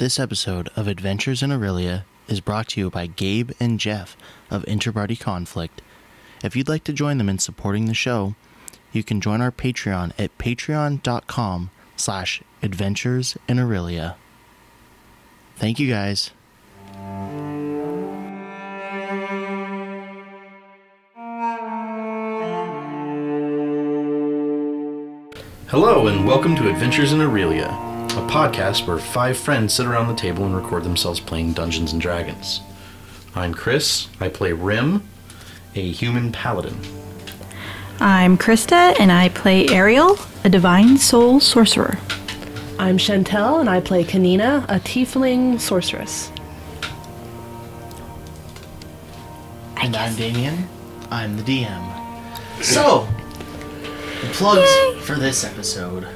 This episode of Adventures in Aurelia is brought to you by Gabe and Jeff of Interparty Conflict. If you'd like to join them in supporting the show, you can join our Patreon at patreon.com slash adventures in Aurelia. Thank you guys. Hello, and welcome to Adventures in Aurelia, a podcast where five friends sit around the table and record themselves playing Dungeons and Dragons. I'm Chris. I play Rim, a human paladin. I'm Krista, and I play Ariel, a divine soul sorcerer. I'm Chantel, and I play Kanina, a tiefling sorceress. And I'm Damien. I'm the DM. So, the plugs for this episode.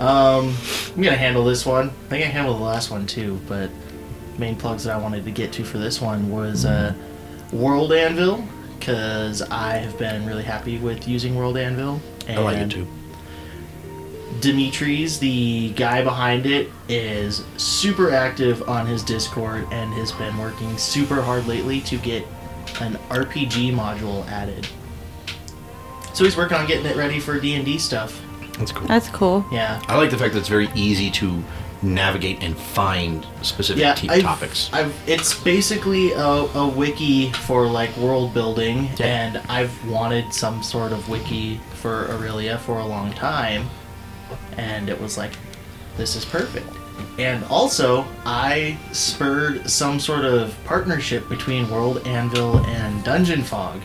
Um, I'm gonna handle this one. I think I handled the last one too, but main plugs that I wanted to get to for this one was uh, World Anvil, because I have been really happy with using World Anvil. And I like it too. Dimitris, the guy behind it, is super active on his Discord and has been working super hard lately to get an RPG module added. So he's working on getting it ready for D and D stuff. That's cool. That's cool. Yeah, I like the fact that it's very easy to navigate and find specific yeah. t- I've- topics. I've, it's basically a, a wiki for like world building, Yeah. and I've wanted some sort of wiki for Aurelia for a long time, and it was like, this is perfect. And also, I spurred some sort of partnership between World Anvil and Dungeon Fog.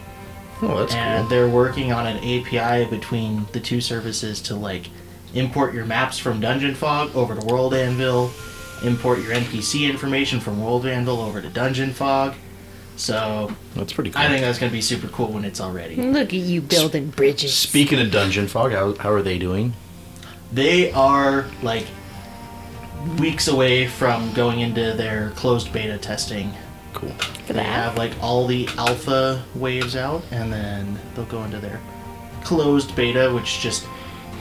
Oh, that's and cool. they're working on an API between the two services to like import your maps from Dungeon Fog over to World Anvil, import your NPC information from World Anvil over to Dungeon Fog. So That's pretty cool. I think that's gonna be super cool when it's all ready. Look at you building bridges. Speaking of Dungeon Fog, how, how are they doing? They are like weeks away from going into their closed beta testing. Cool. for They that. have like all the alpha waves out, and then they'll go into their closed beta, which just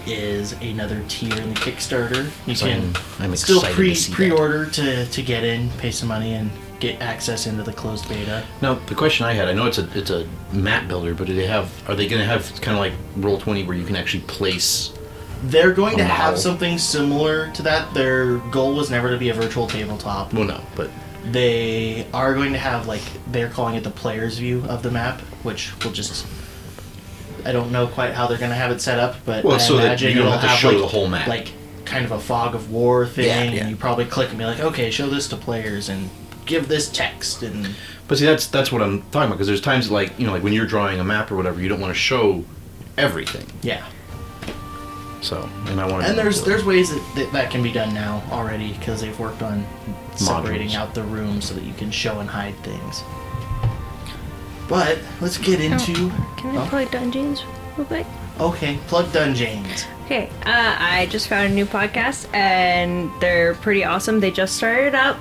is another tier in the Kickstarter. You So can I'm, I'm still pre to pre-order to to get in, pay some money, and get access into the closed beta. Now, the question I had, I know it's a it's a map builder, but do they have? Are they going to have kind of like Roll Twenty, where you can actually place? They're going A to have something similar to that. Their goal was never to be a virtual tabletop. Well, no, but They are going to have like they're calling it the player's view of the map, which will just. I don't know quite how they're going to have it set up, but Well, I so that imagine you don't have to show like, the whole map. like kind of a fog of war thing, Yeah, yeah. and you probably click and be like, okay, show this to players and give this text, and but see, that's that's what I'm talking about because there's times like you know like when you're drawing a map or whatever, you don't want to show everything. yeah. So, and I want to. And there's there's ways that, that that can be done now already because they've worked on separating Modules. out the rooms so that you can show and hide things. But let's get into Can I Oh. play dungeons real quick? okay, plug dungeons. Okay, uh, I just found a new podcast and they're pretty awesome. They just started up.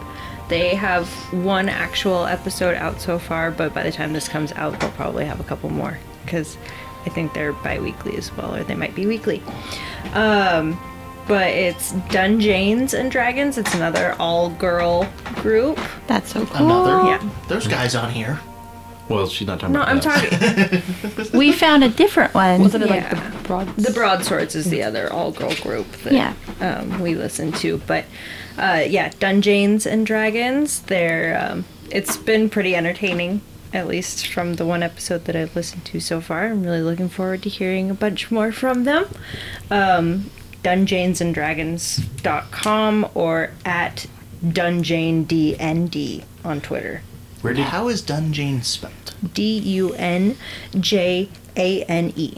They have one actual episode out so far, but by the time this comes out, they'll probably have a couple more because I think they're bi weekly as well, or they might be weekly. Um, but it's Dunjanes and Dragons. It's another all girl group. That's so cool. Another Yeah. There's guys on here. Well, she's not talking No, about. I'm that. talking. We found a different one. Wasn't it like Yeah. the broad? The Broadswords is the other all girl group that Yeah. um, we listen to. But uh, yeah, Dunjanes and Dragons. They're um, it's been pretty entertaining, at least from the one episode that I've listened to so far. I'm really looking forward to hearing a bunch more from them. Um, DunjanesandDragons.com or at DungeonDND on Twitter. Where did How is Dunjane spelled? D U N J A N E.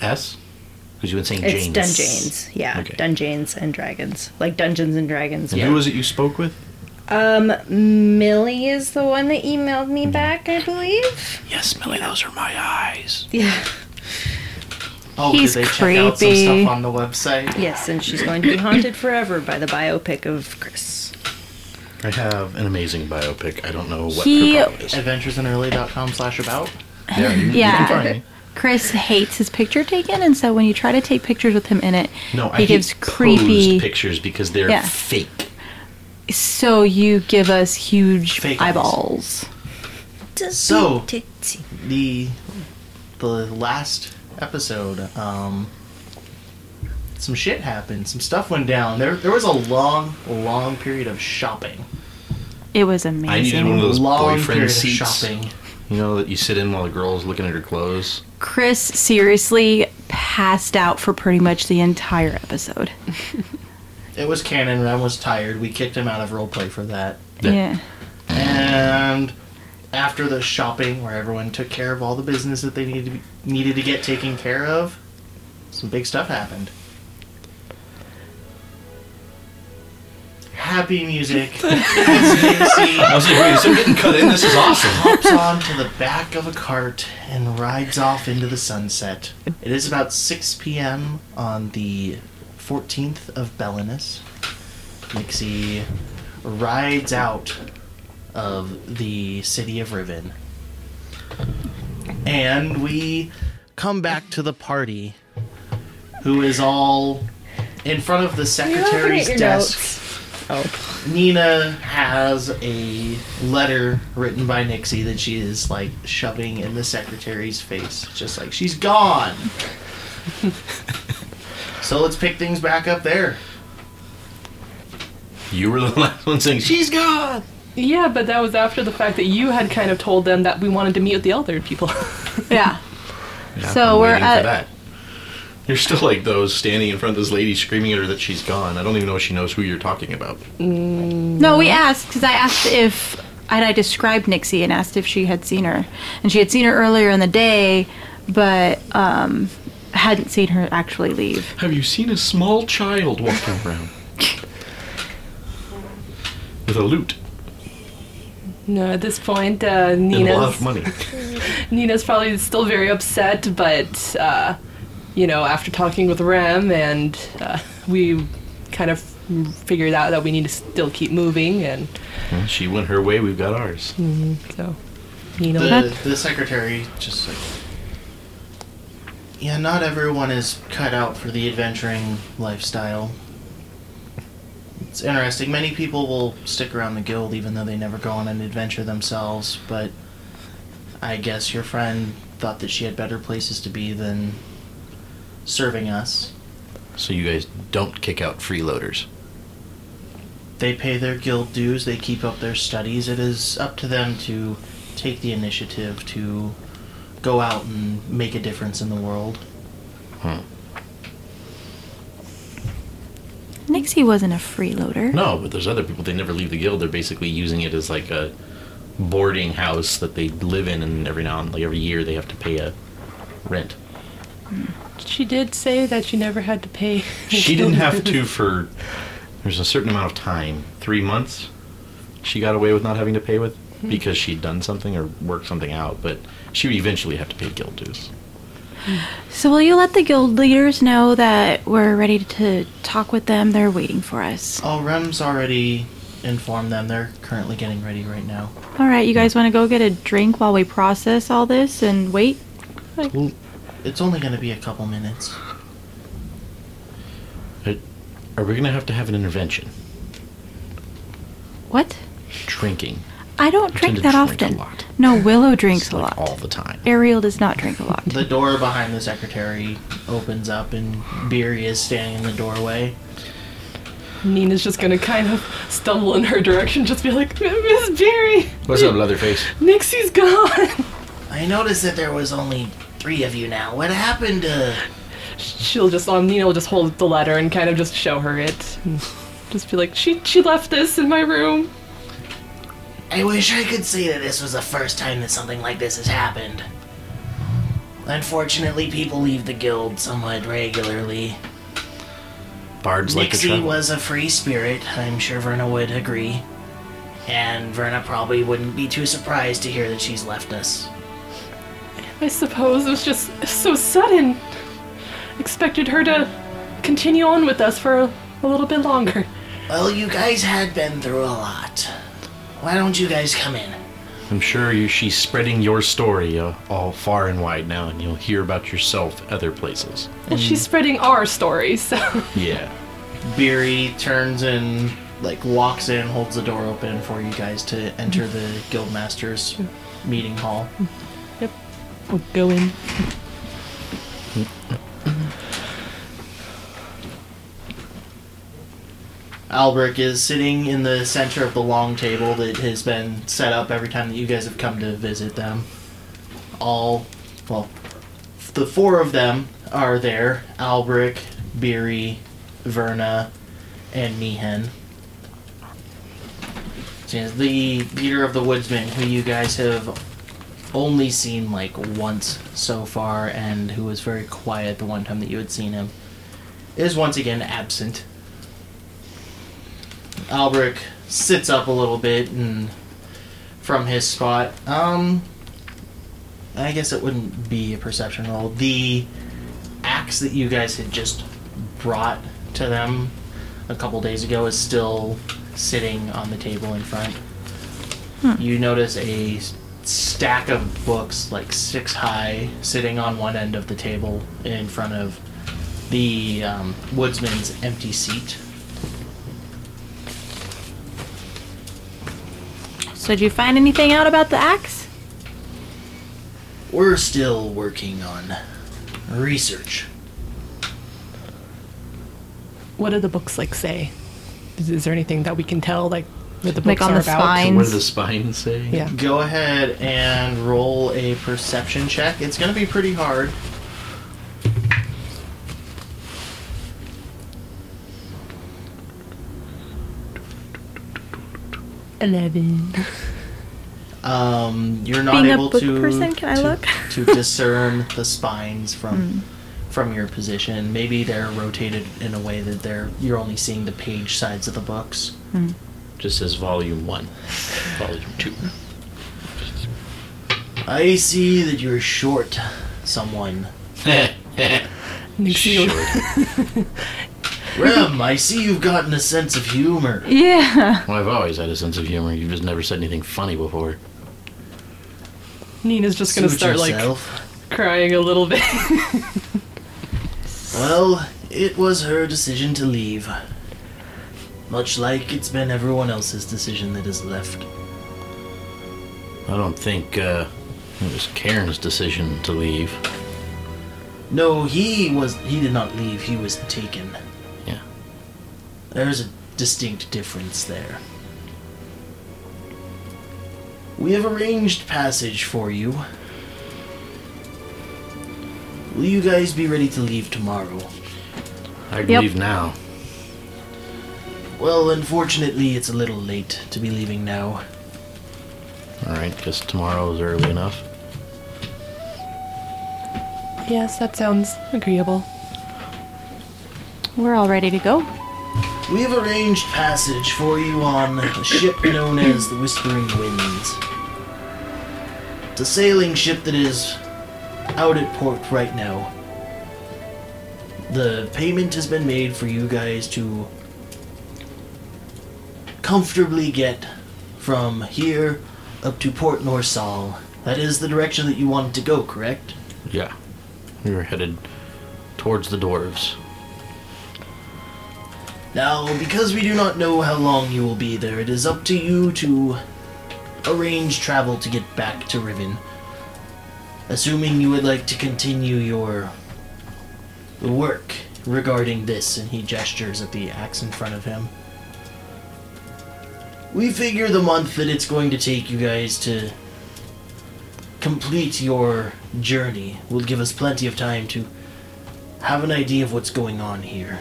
S? Because you've been saying It's James. Dungeons, yeah, Okay. Dungeons and Dragons, like Dungeons and Dragons. And Yeah. who was it you spoke with? Um, Millie is the one that emailed me back, I believe. Yes, Millie. Those are my eyes. Yeah. Oh, He's did they check out some stuff on the website? Yes, and she's going to be haunted forever by the biopic of Chris. I have an amazing biopic. I don't know what He- her problem is. AdventuresinAurelia.com slash about. Yeah, you, Yeah. you can find me. Chris hates his picture taken, and so when you try to take pictures with him in it, No, I he hate gives posed creepy. pictures because they're Yeah. fake. So you give us huge Fake eyes. eyeballs. So the the last episode, um, some shit happened. Some stuff went down. There there was a long, long period of shopping. It was amazing. I needed amazing. one of those long boyfriend period of seats. shopping. You know that you sit in while the girl's looking at her clothes. Chris seriously passed out for pretty much the entire episode. It was canon. Rem was tired. We kicked him out of roleplay for that. Yeah. Yeah. And after the shopping, where everyone took care of all the business that they needed to be, needed to get taken care of, some big stuff happened. Happy music. As I was like, wait, is there getting cut in? This is awesome. hops onto the back of a cart and rides off into the sunset. It is about 6 p.m. on the 14th of Belinus. Nixie rides out of the city of Riven. And we come back to the party, who is all in front of the secretary's desk. Nina has a letter written by Nixie that she is like shoving in the secretary's face, just like she's gone. so let's pick things back up there. You were the last one saying she's gone. Yeah, but that was after the fact that you had kind of told them that we wanted to meet with the elder people. Yeah. Yeah, So I'm we're waiting at- for that. You're still like those standing in front of this lady screaming at her that she's gone. I don't even know if she knows who you're talking about. No, we asked because I asked if and I described Nixie and asked if she had seen her, and she had seen her earlier in the day, but um, hadn't seen her actually leave. Have you seen a small child walking around with a lute no, at this point, uh, and a lot Nina's of money? Nina's probably still very upset, but uh, you know, after talking with Rem and uh, we kind of figured out that we need to still keep moving, and Well, she went her way. We've got ours. so you know, The, the secretary just like. Yeah, not everyone is cut out for the adventuring lifestyle. It's interesting. Many people will stick around the guild even though they never go on an adventure themselves, but I guess your friend thought that she had better places to be than serving us. So you guys don't kick out freeloaders. They pay their guild dues, they keep up their studies. It is up to them to take the initiative to go out and make a difference in the world. Hmm. Nixie wasn't a freeloader. No, but there's other people. They never leave the guild. They're basically using it as like a boarding house that they live in, and every now and like every year they have to pay a rent. she did say that she never had to pay. She didn't have to for there's a certain amount of time, three months. She got away with not having to pay with because she'd done something or worked something out, but she would eventually have to pay guild dues. So will you let the guild leaders know that we're ready to talk with them? They're waiting for us. Oh, Rem's already informed them. They're currently getting ready right now. All right, you guys want to go get a drink while we process all this and wait? Well, it's only going to be a couple minutes. But are we gonna have to have an intervention? What? Drinking. I don't I drink that drink a often. lot. No, Willow drinks a lot. all the time. Ariel does not drink a lot. The door behind the secretary opens up, and Beery is standing in the doorway. Nina's just gonna kind of stumble in her direction, just be like, Miss Berry, What's up, Leatherface? Nixie's gone. I noticed that there was only three of you now. What happened to. She'll just, um, Nina will just hold the letter and kind of just show her it. and Just be like, she she left this in my room. I wish I could say that this was the first time that something like this has happened. Unfortunately, people leave the guild somewhat regularly. Bards like to Nixie travel. was a free spirit, I'm sure Verna would agree. And Verna probably wouldn't be too surprised to hear that she's left us. I suppose it was just so sudden. Expected her to continue on with us for a, a little bit longer. Well, you guys had been through a lot. Why don't you guys come in? I'm sure you, she's spreading your story uh, all far and wide now, and you'll hear about yourself other places. Well, she's spreading our story, so Yeah. Beery turns and like walks in, holds the door open for you guys to enter the guildmaster's meeting hall. Yep. We'll go in. Albrecht is sitting in the center of the long table that has been set up every time that you guys have come to visit them. All, well, the four of them are there Albrecht, Beery, Verna, and Meehan. The leader of the Woodsman, who you guys have only seen like once so far, and who was very quiet the one time that you had seen him, is once again absent. Albrecht sits up a little bit and from his spot. Um, I guess it wouldn't be a perception roll. The axe that you guys had just brought to them a couple days ago is still sitting on the table in front. You notice a stack of books, like six high, sitting on one end of the table in front of the um, woodsman's empty seat. So did you find anything out about the axe? We're still working on research. What do the books like say? Is, is there anything that we can tell, like what the Like books on are the about? spine? What do the spines say? Yeah. Go ahead and roll a perception check. It's going to be pretty hard. Eleven. Um, you're not Being a able book to person, can I to, look? to discern the spines from from your position. Maybe they're rotated in a way that they're you're only seeing the page sides of the books. Just says volume one, volume two. I see that you're short, someone. Nixie, Rem, I see you've gotten a sense of humor. Yeah. Well, I've always had a sense of humor. You've just never said anything funny before. Nina's just gonna Suit start yourself. like crying a little bit. Well, it was her decision to leave. Much like it's been everyone else's decision that has left. I don't think uh, it was Karen's decision to leave. No, he was he did not leave, he was taken. Yeah. There's a distinct difference there. We have arranged passage for you. Will you guys be ready to leave tomorrow? I Yep. leave now. Well, unfortunately, it's a little late to be leaving now. All right, because tomorrow is early enough. yes, that sounds agreeable. We're all ready to go. We have arranged passage for you on a ship known as the Whispering Winds. It's a sailing ship that is out at port right now. The payment has been made for you guys to comfortably get from here up to Port Norsal. That is the direction that you wanted to go, correct? Yeah. We were headed towards the dwarves. Now, because we do not know how long you will be there, it is up to you to arrange travel to get back to Riven. Assuming you would like to continue your work regarding this, and he gestures at the axe in front of him. We figure the month that it's going to take you guys to complete your journey will give us plenty of time to have an idea of what's going on here.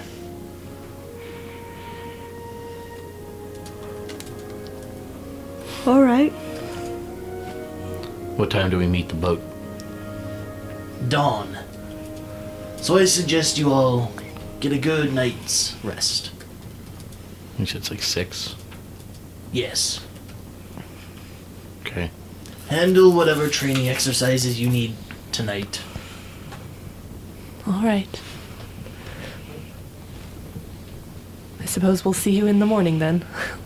All right. What time do we meet the boat? dawn. So I suggest you all get a good night's rest. You said it's like six. Yes. Okay. Handle whatever training exercises you need tonight. All right. I suppose we'll see you in the morning then.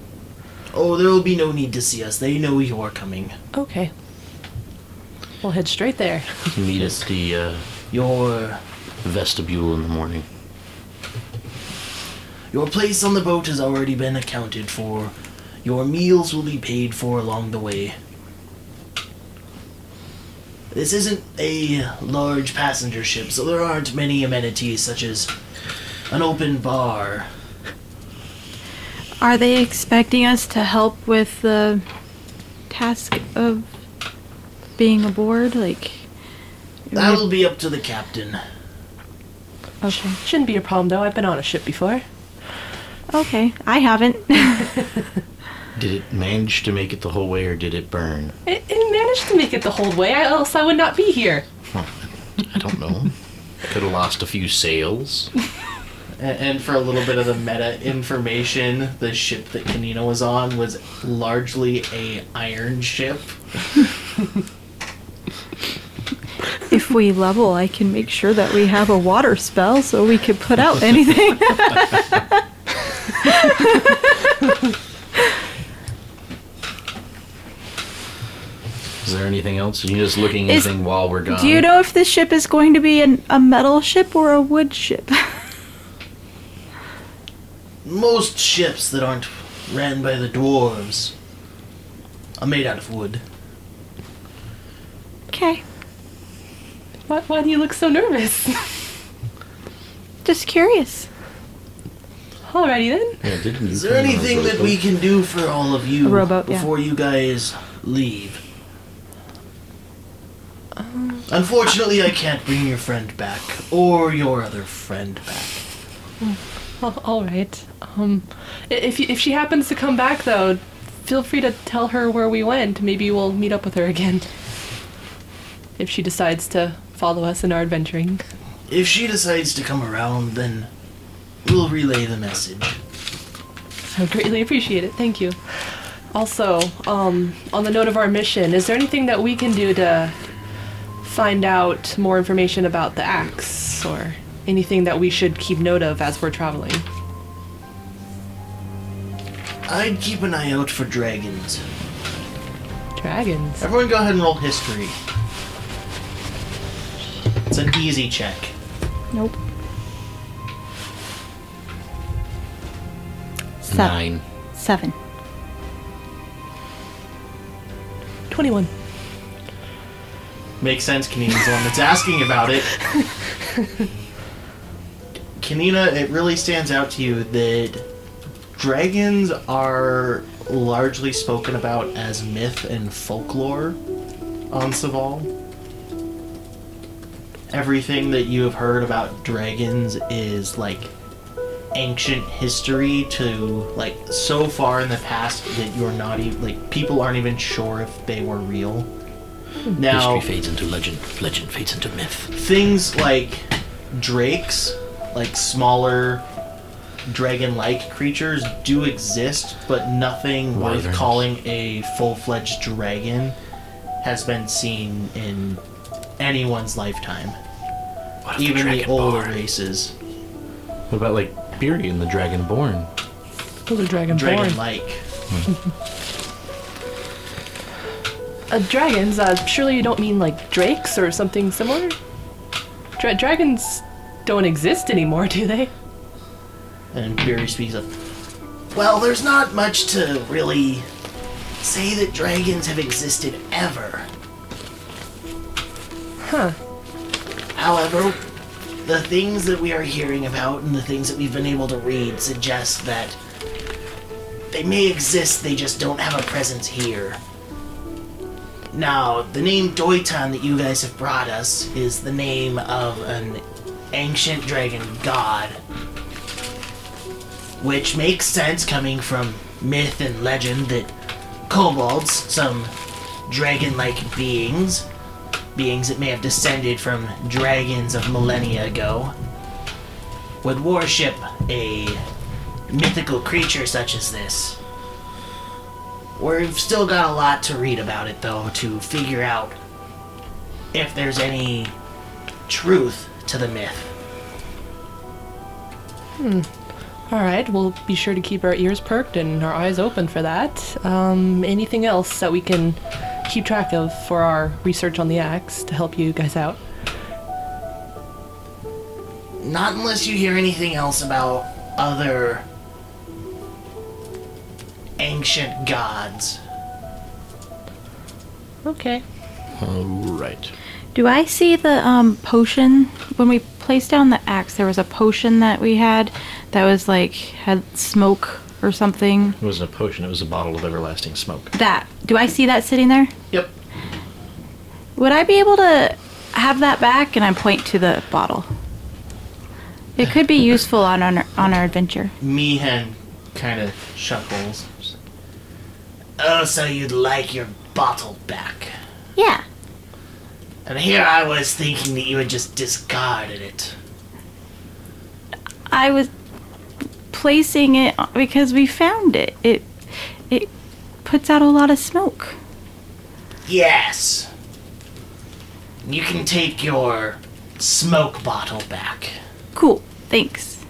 Oh, there will be no need to see us. They know you're coming. Okay. We'll head straight there. Meet at the uh, Your vestibule in the morning. Your place on the boat has already been accounted for. Your meals will be paid for along the way. This isn't a large passenger ship, so there aren't many amenities such as an open bar. Are they expecting us to help with the task of being aboard? Like, That'll be up to the captain. okay, Shouldn't be a problem though. I've been on a ship before. okay. I haven't. Did it manage to make it the whole way, or did it burn? It, it managed to make it the whole way, else I would not be here. I don't know. Could have lost a few sails. And, and for a little bit of the meta information, the ship that Kanina was on was largely a iron ship. if we level, I can make sure that we have a water spell so we could put out anything. Is there anything else? Are you just looking Is- anything while we're gone? Do you know if this ship is going to be an, a metal ship or a wood ship? Most ships that aren't ran by the dwarves are made out of wood. okay, Why, why do you look so nervous? just curious. Alrighty then. Yeah, didn't Is there come on a anything that we can do for all of you A rowboat, yeah. before you guys leave? Um. Unfortunately, I can't bring your friend back or your other friend back. Hmm. All right. Um, if if she happens to come back though, feel free to tell her where we went. Maybe we'll meet up with her again. If she decides to follow us in our adventuring. If she decides to come around, then we'll relay the message. I greatly appreciate it. Thank you. Also, um, on the note of our mission, is there anything that we can do to find out more information about the axe or anything that we should keep note of as we're traveling? I'd keep an eye out for dragons. Dragons. Everyone go ahead and roll history. It's an easy check. Nope. Seven. Nine. Seven. 21. Makes sense, Kanina's the one that's asking about it. Kanina, it really stands out to you that dragons are largely spoken about as myth and folklore on Saval. Everything that you have heard about dragons is like ancient history to like so far in the past that you're not even like people aren't even sure if they were real. Now, History fades into legend. Legend fades into myth. things like drakes, like smaller dragon-like creatures, do exist, but nothing worth calling a full-fledged dragon has been seen in anyone's lifetime. What Even the Dragonborn? older races, What about like Beery and the Dragonborn? Those are dragon Dragon-like. Uh, dragons, uh, surely you don't mean like drakes or something similar? Dra- dragons don't exist anymore, do they? And Barry speaks up. Well, there's not much to really say that dragons have existed ever. Huh. However, the things that we are hearing about and the things that we've been able to read suggest that they may exist, they just don't have a presence here. Now, the name Doitan that you guys have brought us is the name of an ancient dragon god. Which makes sense coming from myth and legend that kobolds, some dragon like beings, beings that may have descended from dragons of millennia ago, would worship a mythical creature such as this. We've still got a lot to read about it, though, to figure out if there's any truth to the myth. Hmm. All right, we'll be sure to keep our ears perked and our eyes open for that. Um, anything else that we can keep track of for our research on the axe to help you guys out? Not unless you hear anything else about other ancient gods. Okay. All right. Do I see the um, potion when we placed down the axe? There was a potion that we had that was like had smoke or something. It wasn't a potion, it was a bottle of everlasting smoke. That do I see that sitting there? Yep. Would I be able to have that back? And I point to the bottle. It could be useful on our, on our adventure. Meehan kind of chuckles. Oh, so you'd like your bottle back. Yeah. And here I was thinking that you had just discarded it. I was placing it because we found it. It it puts out a lot of smoke. Yes. You can take your smoke bottle back. Cool. Thanks.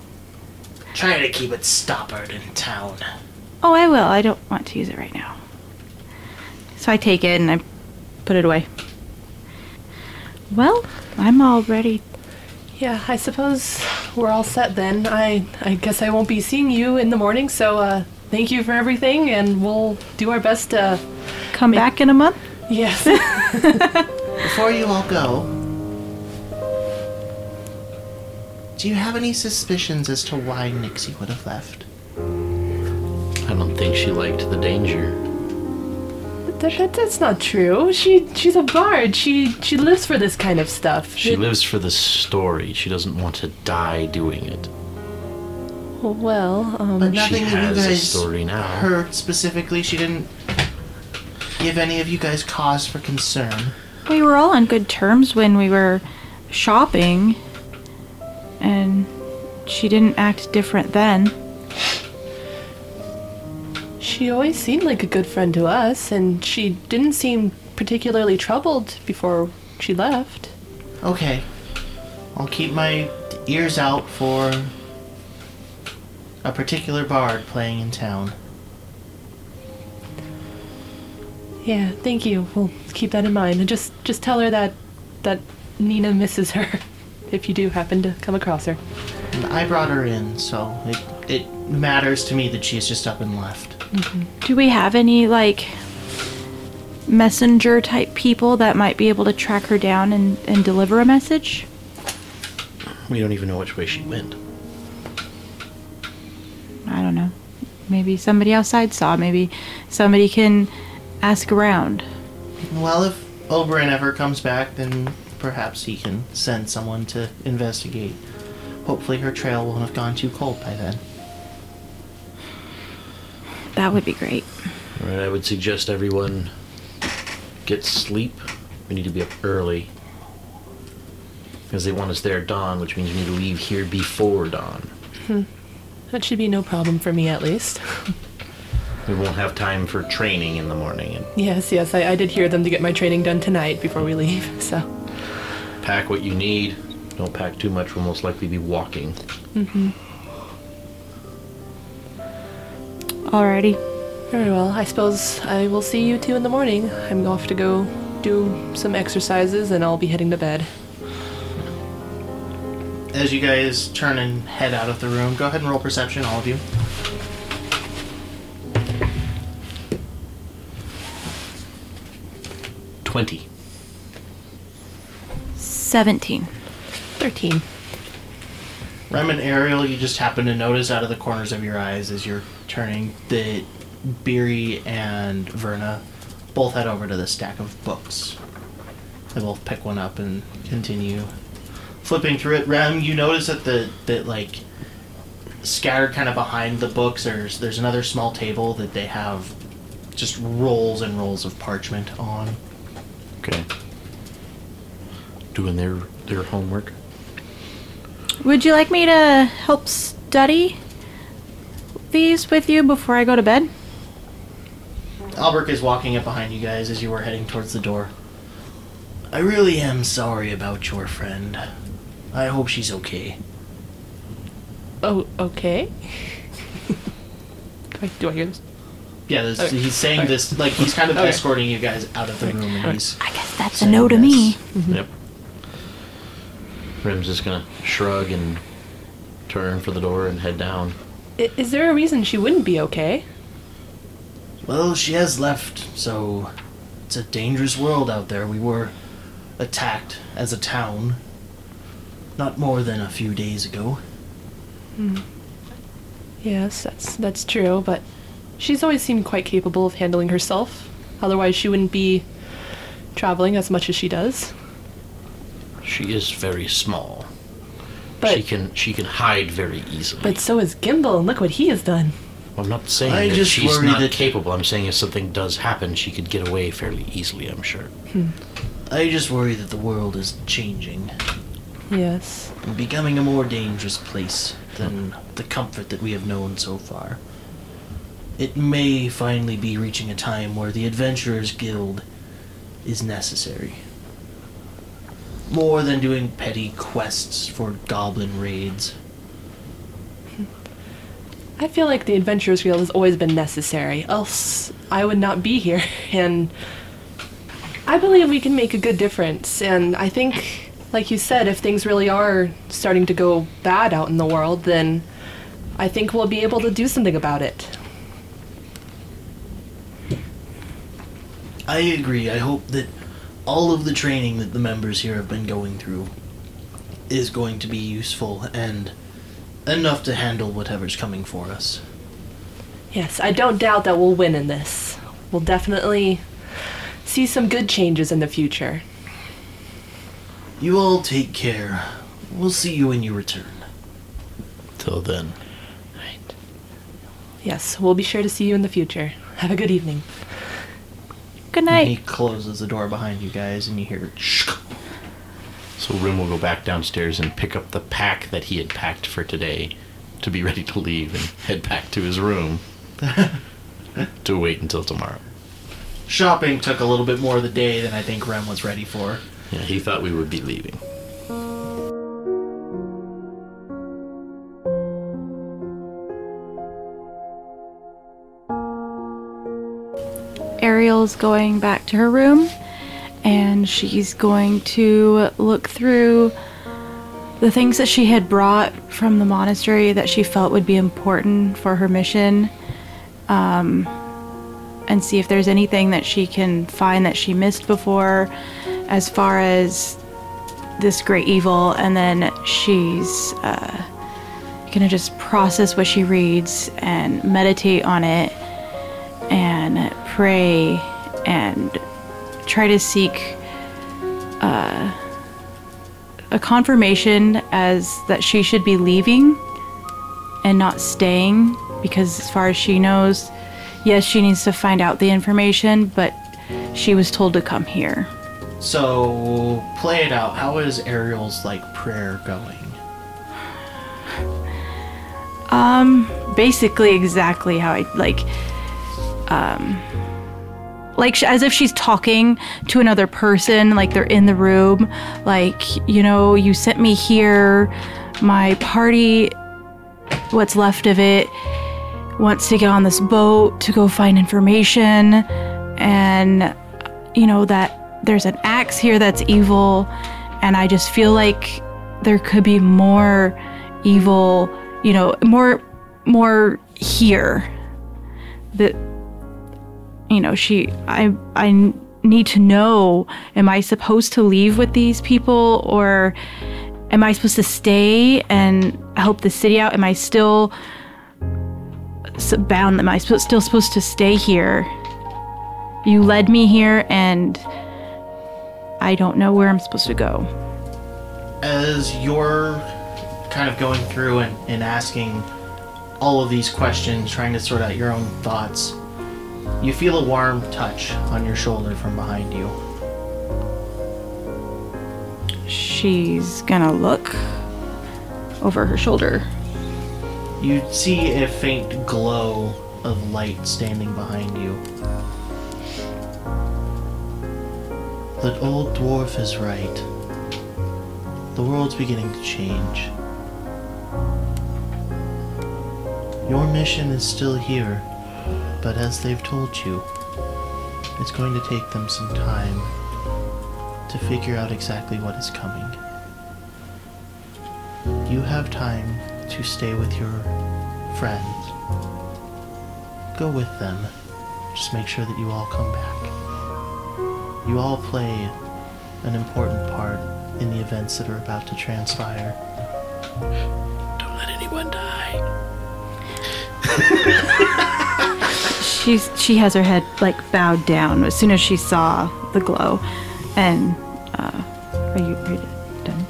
Try to keep it stoppered in town. Oh, I will. I don't want to use it right now. So I take it and I put it away. Well, I'm all ready. Yeah, I suppose we're all set then. I I guess I won't be seeing you in the morning, so uh thank you for everything and we'll do our best to Come back in a month. Yes. Before you all go, do you have any suspicions as to why Nixie would have left? I don't think she liked the danger. That, that, that's not true. She she's a bard. She she lives for this kind of stuff. She It- lives for the story. She doesn't want to die doing it. well, um, But She nothing that you has a guys story now. heard specifically. She didn't give any of you guys cause for concern. We were all on good terms when we were shopping, and she didn't act different then. She always seemed like a good friend to us, and she didn't seem particularly troubled before she left. Okay. I'll keep my ears out for a particular bard playing in town. Yeah, thank you. We'll keep that in mind, and just just tell her that that Nina misses her, if you do happen to come across her. And I brought her in, so it it matters to me that she's just up and left. Do we have any, like, messenger type people that might be able to track her down and, and deliver a message? We don't even know which way she went. I don't know. Maybe somebody outside saw. Maybe somebody can ask around. Well, if Oberyn ever comes back, then perhaps he can send someone to investigate. Hopefully, her trail won't have gone too cold by then. That would be great. All right, I would suggest everyone get sleep. We need to be up early. Because they want us there at dawn, which means we need to leave here before dawn. Hmm. That should be no problem for me, at least. We won't have time for training in the morning. And yes, yes, I, I did hear them to get my training done tonight before we leave. So, pack what you need. Don't pack too much. We'll most likely be walking. Mm-hmm. Alrighty. very well. I suppose I will see you two in the morning. I'm off to go do some exercises, and I'll be heading to bed. As you guys turn and head out of the room, go ahead and roll perception, all of you. Twenty. 17. Thirteen. Rem and Ariel, you just happen to notice out of the corners of your eyes as you're turning that Beery and Verna both head over to the stack of books. They both pick one up and continue flipping through it. Rem, you notice that the that like scattered kind of behind the books, there's there's another small table that they have just rolls and rolls of parchment on. Okay. Doing their their homework. Would you like me to help study these with you before I go to bed? Albert is walking up behind you guys as you were heading towards the door. I really am sorry about your friend. I hope she's okay. Oh, okay. do, I, do I hear this? Yeah, this, Okay. he's saying Okay. this like he's kind of Okay. escorting you guys out of the room, and he's I guess that's a no to this. me. Yep. Rim's just gonna shrug and turn for the door and head down. I- Is there a reason she wouldn't be okay? Well, she has left, so it's a dangerous world out there. We were attacked as a town not more than a few days ago. Hmm. Yes, that's that's true, but she's always seemed quite capable of handling herself. Otherwise, she wouldn't be traveling as much as she does. She is very small. But she can she can hide very easily. but so is Gimbal, and look what he has done. I'm not saying I that just she's not that- capable. I'm saying if something does happen, she could get away fairly easily. I'm sure. I just worry that the world is changing Yes. and becoming a more dangerous place than the comfort that we have known so far. It may finally be reaching a time where the Adventurers Guild is necessary. More than doing petty quests for goblin raids. I feel like the Adventurers Guild has always been necessary, else I would not be here. And I believe we can make a good difference. And I think, like you said, if things really are starting to go bad out in the world, then I think we'll be able to do something about it. I agree. I hope that all of the training that the members here have been going through is going to be useful and enough to handle whatever's coming for us. Yes, I don't doubt that we'll win in this. We'll definitely see some good changes in the future. You all take care. We'll see you when you return. Till then, Right. Yes, we'll be sure to see you in the future. Have a good evening. Good And night. he closes the door behind you guys, and you hear shh. so Rim will go back downstairs and pick up the pack that he had packed for today, to be ready to leave and head back to his room to wait until tomorrow. Shopping took a little bit more of the day than I think Rem was ready for. Yeah, he thought we would be leaving. Ariel's going back to her room and she's going to look through the things that she had brought from the monastery that she felt would be important for her mission um, and see if there's anything that she can find that she missed before as far as this great evil and then she's uh, gonna just process what she reads and meditate on it and pray and try to seek uh, a confirmation as that she should be leaving and not staying because as far as she knows yes she needs to find out the information but she was told to come here So, play it out. How is Ariel's like prayer going? Um, basically exactly how I like um like as if she's talking to another person like they're in the room. Like you know you sent me here. My party what's left of it wants to get on this boat to go find information. And you know that there's an axe here that's evil. And i just feel like there could be more evil you know more more here. That you know she i i need to know am i supposed to leave with these people or am i supposed to stay and help the city out? Am i still bound am i still supposed to stay here? You led me here and i don't know where i'm supposed to go. As you're kind of going through and, and asking all of these questions, trying to sort out your own thoughts, you feel a warm touch on your shoulder from behind you. she's gonna look over her shoulder You see a faint glow of light standing behind you. That old dwarf is right. The world's beginning to change. Your mission is still here, but as they've told you, it's going to take them some time to figure out exactly what is coming. You have time to stay with your friends, go with them. Just make sure that you all come back. You all play an important part in the events that are about to transpire. Don't let anyone die. She's she has her head like bowed down as soon as she saw the glow, and uh, are you, are you done?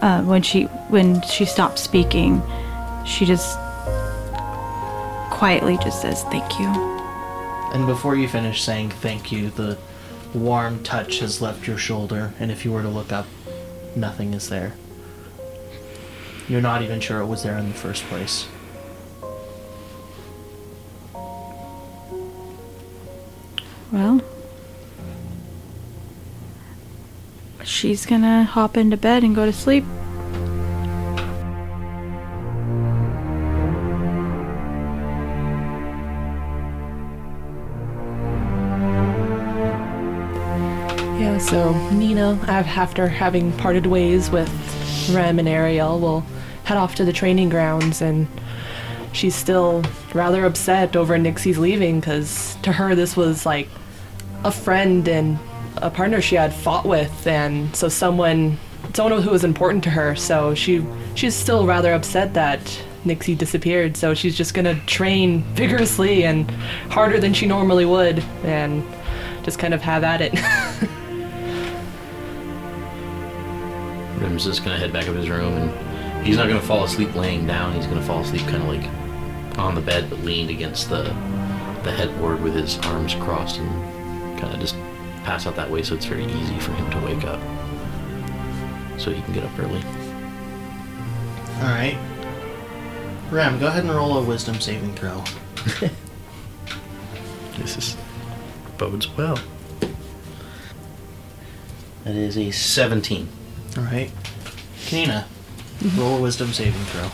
Uh, when she when she stopped speaking, she just quietly just says thank you. And before you finish saying thank you, the warm touch has left your shoulder, and if you were to look up, nothing is there. You're not even sure it was there in the first place. Well, she's gonna hop into bed and go to sleep. Yeah, so Nina, after having parted ways with Rem and Ariel, will head off to the training grounds, and she's still rather upset over Nixie's leaving because to her this was like a friend and a partner she had fought with, and so someone, someone who was important to her. So she she's still rather upset that Nixie disappeared. So she's just gonna train vigorously and harder than she normally would, and just kind of have at it. Rim's just gonna head back up his room, and he's not gonna fall asleep laying down. He's gonna fall asleep kind of like on the bed, but leaned against the the headboard with his arms crossed, and kind of just pass out that way. So it's very easy for him to wake up, so he can get up early. Alright. Ram, go ahead and roll a wisdom saving throw. This is bodes well. That is a 17. Alright. Kanina, roll a wisdom saving throw.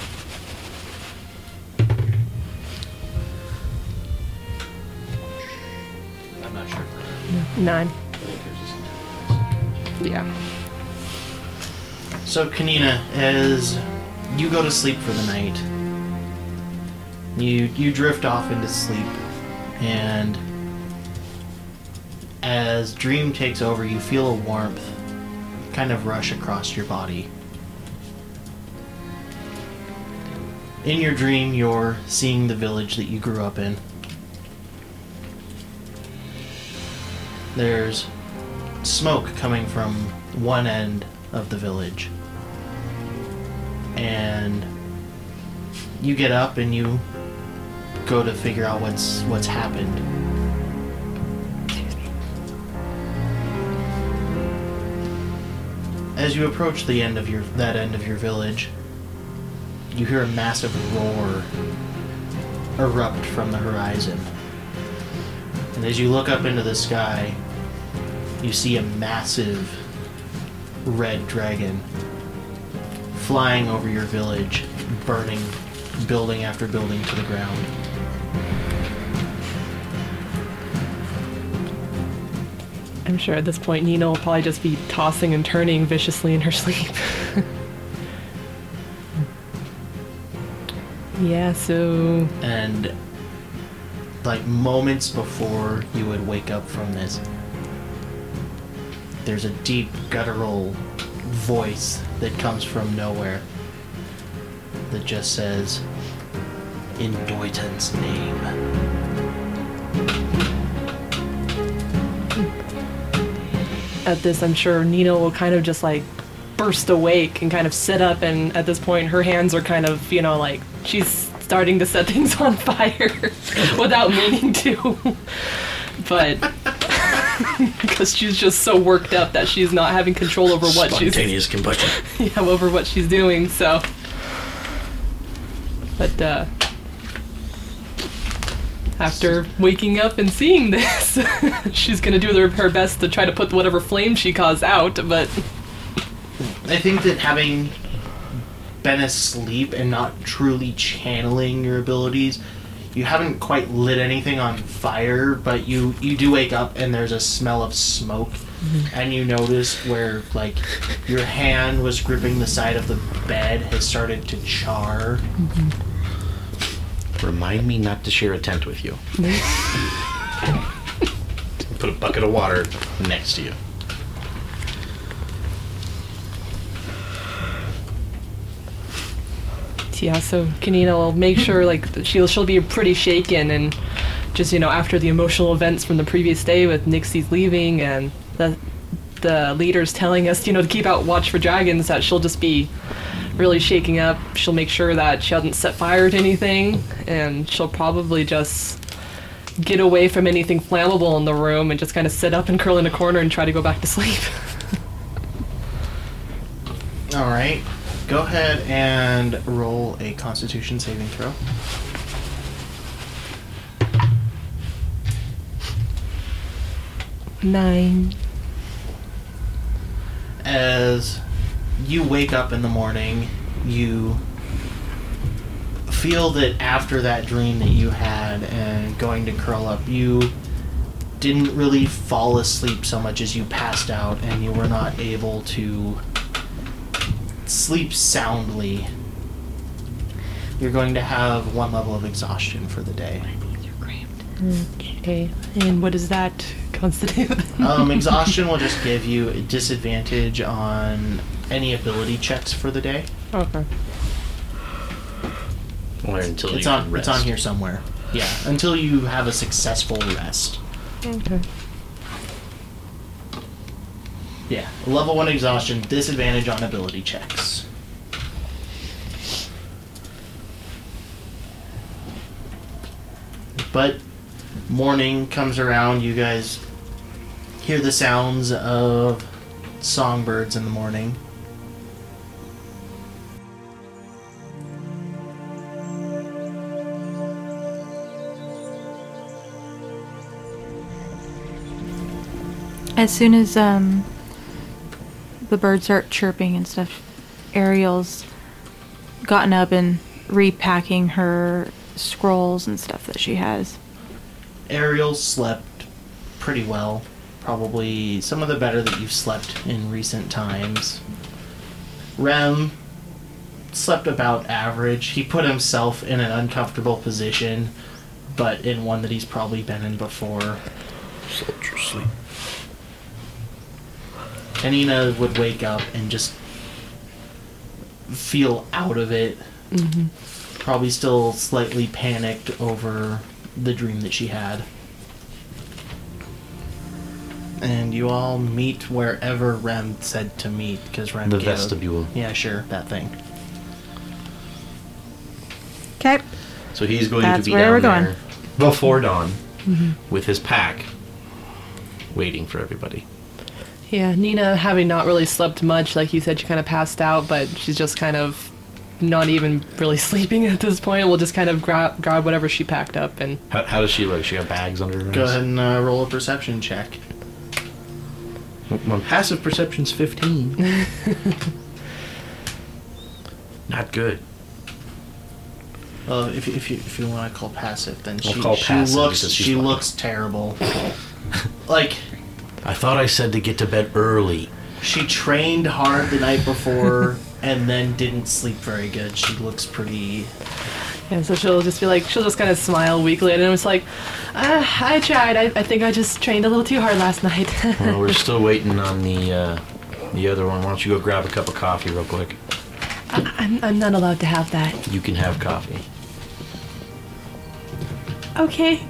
Nine. Yeah. So, Kanina, as you go to sleep for the night, you you drift off into sleep, and as dream takes over, you feel a warmth kind of rush across your body. In your dream, you're seeing the village that you grew up in. There's smoke coming from one end of the village. And you get up and you go to figure out what's what's happened. As you approach the end of your that end of your village, you hear a massive roar erupt from the horizon. And as you look up into the sky, you see a massive red dragon flying over your village, burning building after building to the ground. I'm sure at this point Nina will probably just be tossing and turning viciously in her sleep. yeah, so And like moments before you would wake up from this, there's a deep guttural voice that comes from nowhere that just says, In Doyton's name. at this I'm sure Nina will kind of just like burst awake and kind of sit up and at this point her hands are kind of, you know, like she's starting to set things on fire without meaning to. but because she's just so worked up that she's not having control over what she's Spontaneous combustion. yeah, over what she's doing, so. But, uh. After waking up and seeing this, she's gonna do her, her best to try to put whatever flame she caused out, but. I think that having been asleep and not truly channeling your abilities, you haven't quite lit anything on fire, but you you do wake up and there's a smell of smoke, mm-hmm. and you notice where like your hand was gripping the side of the bed has started to char. Mm-hmm. Remind me not to share a tent with you. Put a bucket of water next to you. Yeah, so Kanina will make sure like she'll she'll be pretty shaken and just you know after the emotional events from the previous day with Nixie's leaving and the the leaders telling us you know to keep out watch for dragons that she'll just be really shaking up. She'll make sure that she hasn't set fire to anything and she'll probably just get away from anything flammable in the room and just kind of sit up and curl in a corner and try to go back to sleep. All right, go ahead and roll a Constitution saving throw. Nine. as you wake up in the morning, you feel that after that dream that you had and going to curl up, you didn't really fall asleep so much as you passed out and you were not able to sleep soundly. You're going to have one level of exhaustion for the day. Okay. And what does that constitute? Um, exhaustion will just give you a disadvantage on any ability checks for the day. okay. Or until It's you on. can It's on here somewhere. Yeah, until you have a successful rest. Okay. Yeah, level one exhaustion, disadvantage on ability checks. But morning comes around, you guys hear the sounds of songbirds in the morning. As soon as um, the birds start chirping and stuff, Ariel's gotten up and repacking her scrolls and stuff that she has. Ariel slept pretty well. Probably some of the better that you've slept in recent times. Rem slept about average. He put himself in an uncomfortable position, but in one that he's probably been in before. Soldier sleep. Anina would wake up and just feel out of it. Mm-hmm. Probably still slightly panicked over the dream that she had. And you all meet wherever Rem said to meet, because Rem The gave vestibule. yeah, sure, that thing. Okay. So he's going That's to be where down we're going. there before dawn mm-hmm. with his pack, waiting for everybody. Yeah, Nina, having not really slept much, like you said, she kind of passed out, but she's just kind of not even really sleeping at this point. We'll just kind of grab grab whatever she packed up and How, how does she look? She got bags under her Go ahead and uh, roll a perception check. My passive perception's 15. Not good. Well, if, if you if you want to call passive, then We'll she, call she passive looks she looks terrible. like I thought I said to get to bed early. she trained hard the night before and then didn't sleep very good. She looks pretty. and so she'll just be like, she'll just kind of smile weakly, and it was like, uh, I tried. I, I think I just trained a little too hard last night. Well, we're still waiting on the uh, the other one. Why don't you go grab a cup of coffee real quick? I'm, I'm not allowed to have that. You can have coffee. Okay.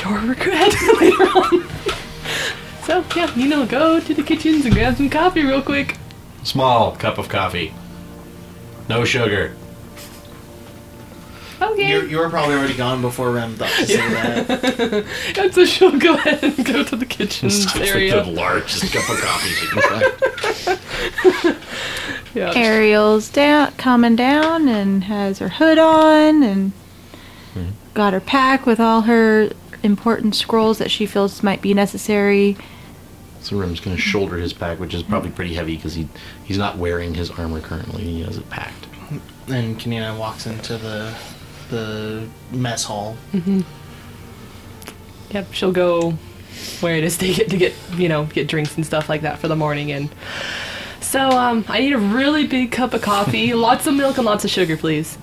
Your regret later on. So yeah, you know, go to the kitchens and grab some coffee real quick. Small cup of coffee. No sugar. Okay. You're, you were probably already gone before Rem thought to say that. And so she'll go ahead and go to the kitchen area. the largest cup of coffee she can find. Yeah. Ariel's down, coming down, and has her hood on, and mm-hmm. got her pack with all her important scrolls that she feels might be necessary. So Rim's gonna shoulder his pack, which is probably pretty heavy because he he's not wearing his armor currently. He has it packed. and Kanina walks into the the mess hall. Yep, she'll go where it is to get to get you know get drinks and stuff like that for the morning and. So um, I need a really big cup of coffee, lots of milk and lots of sugar, please.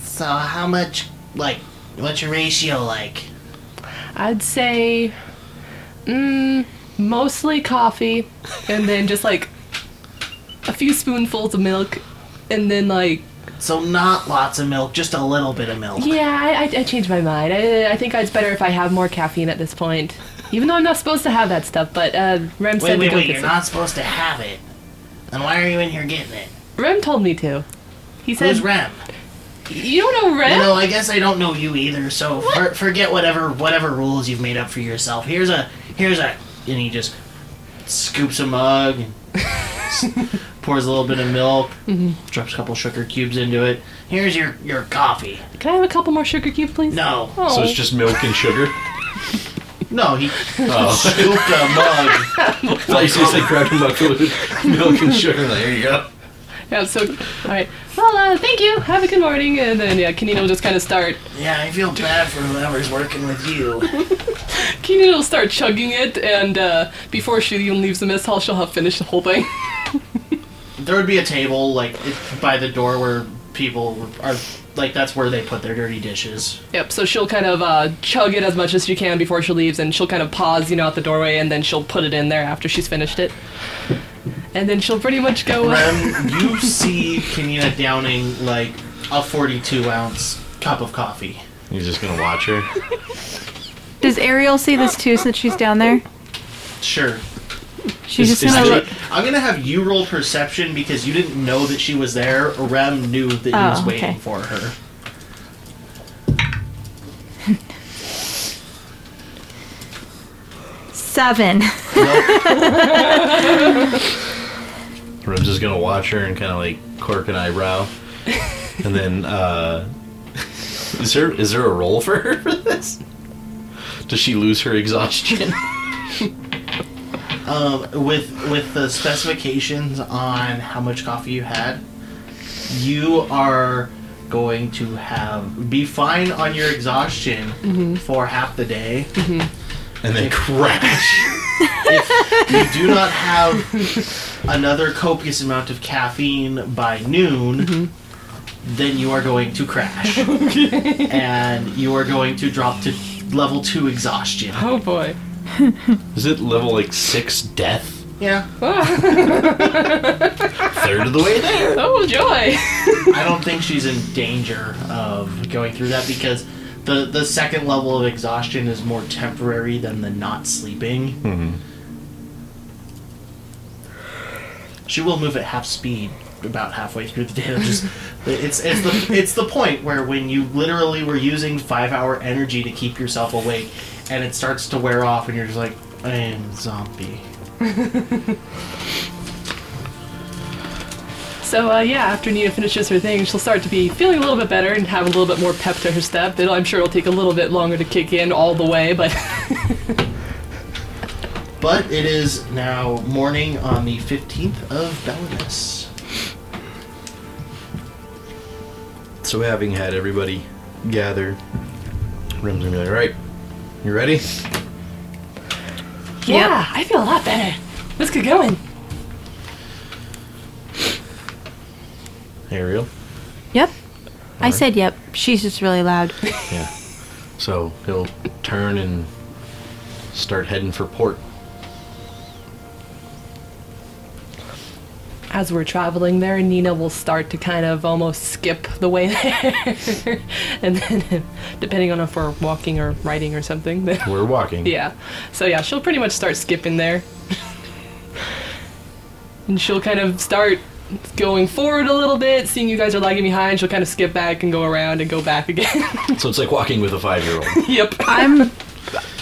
So how much like what's your ratio like? I'd say, mm, mostly coffee, and then just like a few spoonfuls of milk, and then like So not lots of milk, just a little bit of milk. yeah, I, I, I changed my mind. I, I think it's better if I have more caffeine at this point, even though I'm not supposed to have that stuff. But uh, Rem Wait, said to wait, go wait! get You're some. not supposed to have it. Then why are you in here getting it? Rem told me to. He said, Who's Rem? "You don't know Rem." You know, I guess I don't know you either. So for, forget whatever whatever rules you've made up for yourself. Here's a here's a, and he just scoops a mug and pours a little bit of milk, mm-hmm. drops a couple sugar cubes into it. Here's your your coffee. Can I have a couple more sugar cubes, please? No, Oh. So it's just milk and sugar. no, he Oh, scooped a mug. I thought you seriously grabbed a mug full of milk and sugar. Like, there you go. Yeah. So, all right. Well, uh, thank you. Have a good morning. And then yeah, Kanina will just kind of start. Yeah, I feel bad for whoever's working with you. Kanina will start chugging it, and uh, before she even leaves the mess hall, she'll have finished the whole thing. There would be a table like by the door where people are like that's where they put their dirty dishes. Yep, so she'll kind of uh, chug it as much as she can before she leaves, and she'll kind of pause, you know, at the doorway, and then she'll put it in there after she's finished it. And then she'll pretty much go. Rem, you see Kanina downing like a 42 ounce cup of coffee. You're just gonna watch her. Does Ariel see this too since she's down there? Sure. She's just gonna the- look. I'm gonna have you roll perception because you didn't know that she was there. Rem knew that he was Oh, waiting okay. for her. Seven. Nope. Rem's just gonna watch her and kind of like quirk an eyebrow, and then uh, is there is there a role for her for this? Does she lose her exhaustion? um, with with the specifications on how much coffee you had, you are going to have be fine on your exhaustion for half the day. and then crash. If you do not have another copious amount of caffeine by noon, mm-hmm. then you are going to crash. and you are going to drop to level 2 exhaustion. oh boy. Is it level like six death? Yeah, Third of the way there. Oh joy! I don't think she's in danger of going through that because the, the second level of exhaustion is more temporary than the not sleeping. Mm-hmm. She will move at half speed about halfway through the day. It'll Just it's it's the it's the point where when you literally were using five hour energy to keep yourself awake, and it starts to wear off, and you're just like, I am zombie. So uh, yeah, after Nina finishes her thing, she'll start to be feeling a little bit better and have a little bit more pep to her step. It'll, I'm sure it'll take a little bit longer to kick in all the way, but But it is now morning on the fifteenth of Belinus. So having had everybody gather, Rim's gonna be like, "Right, you ready?" yeah, I feel a lot better. Let's get going. Ariel. Yep. I said yep. She's just really loud. Yeah. So he'll turn and start heading for port. As we're traveling there, Nina will start to kind of almost skip the way there, and then depending on if we're walking or riding or something, then We're walking. Yeah. So yeah, she'll pretty much start skipping there. and she'll kind of start going forward a little bit, seeing you guys are lagging behind, she'll kind of skip back and go around and go back again. So it's like walking with a five-year-old. yep. I'm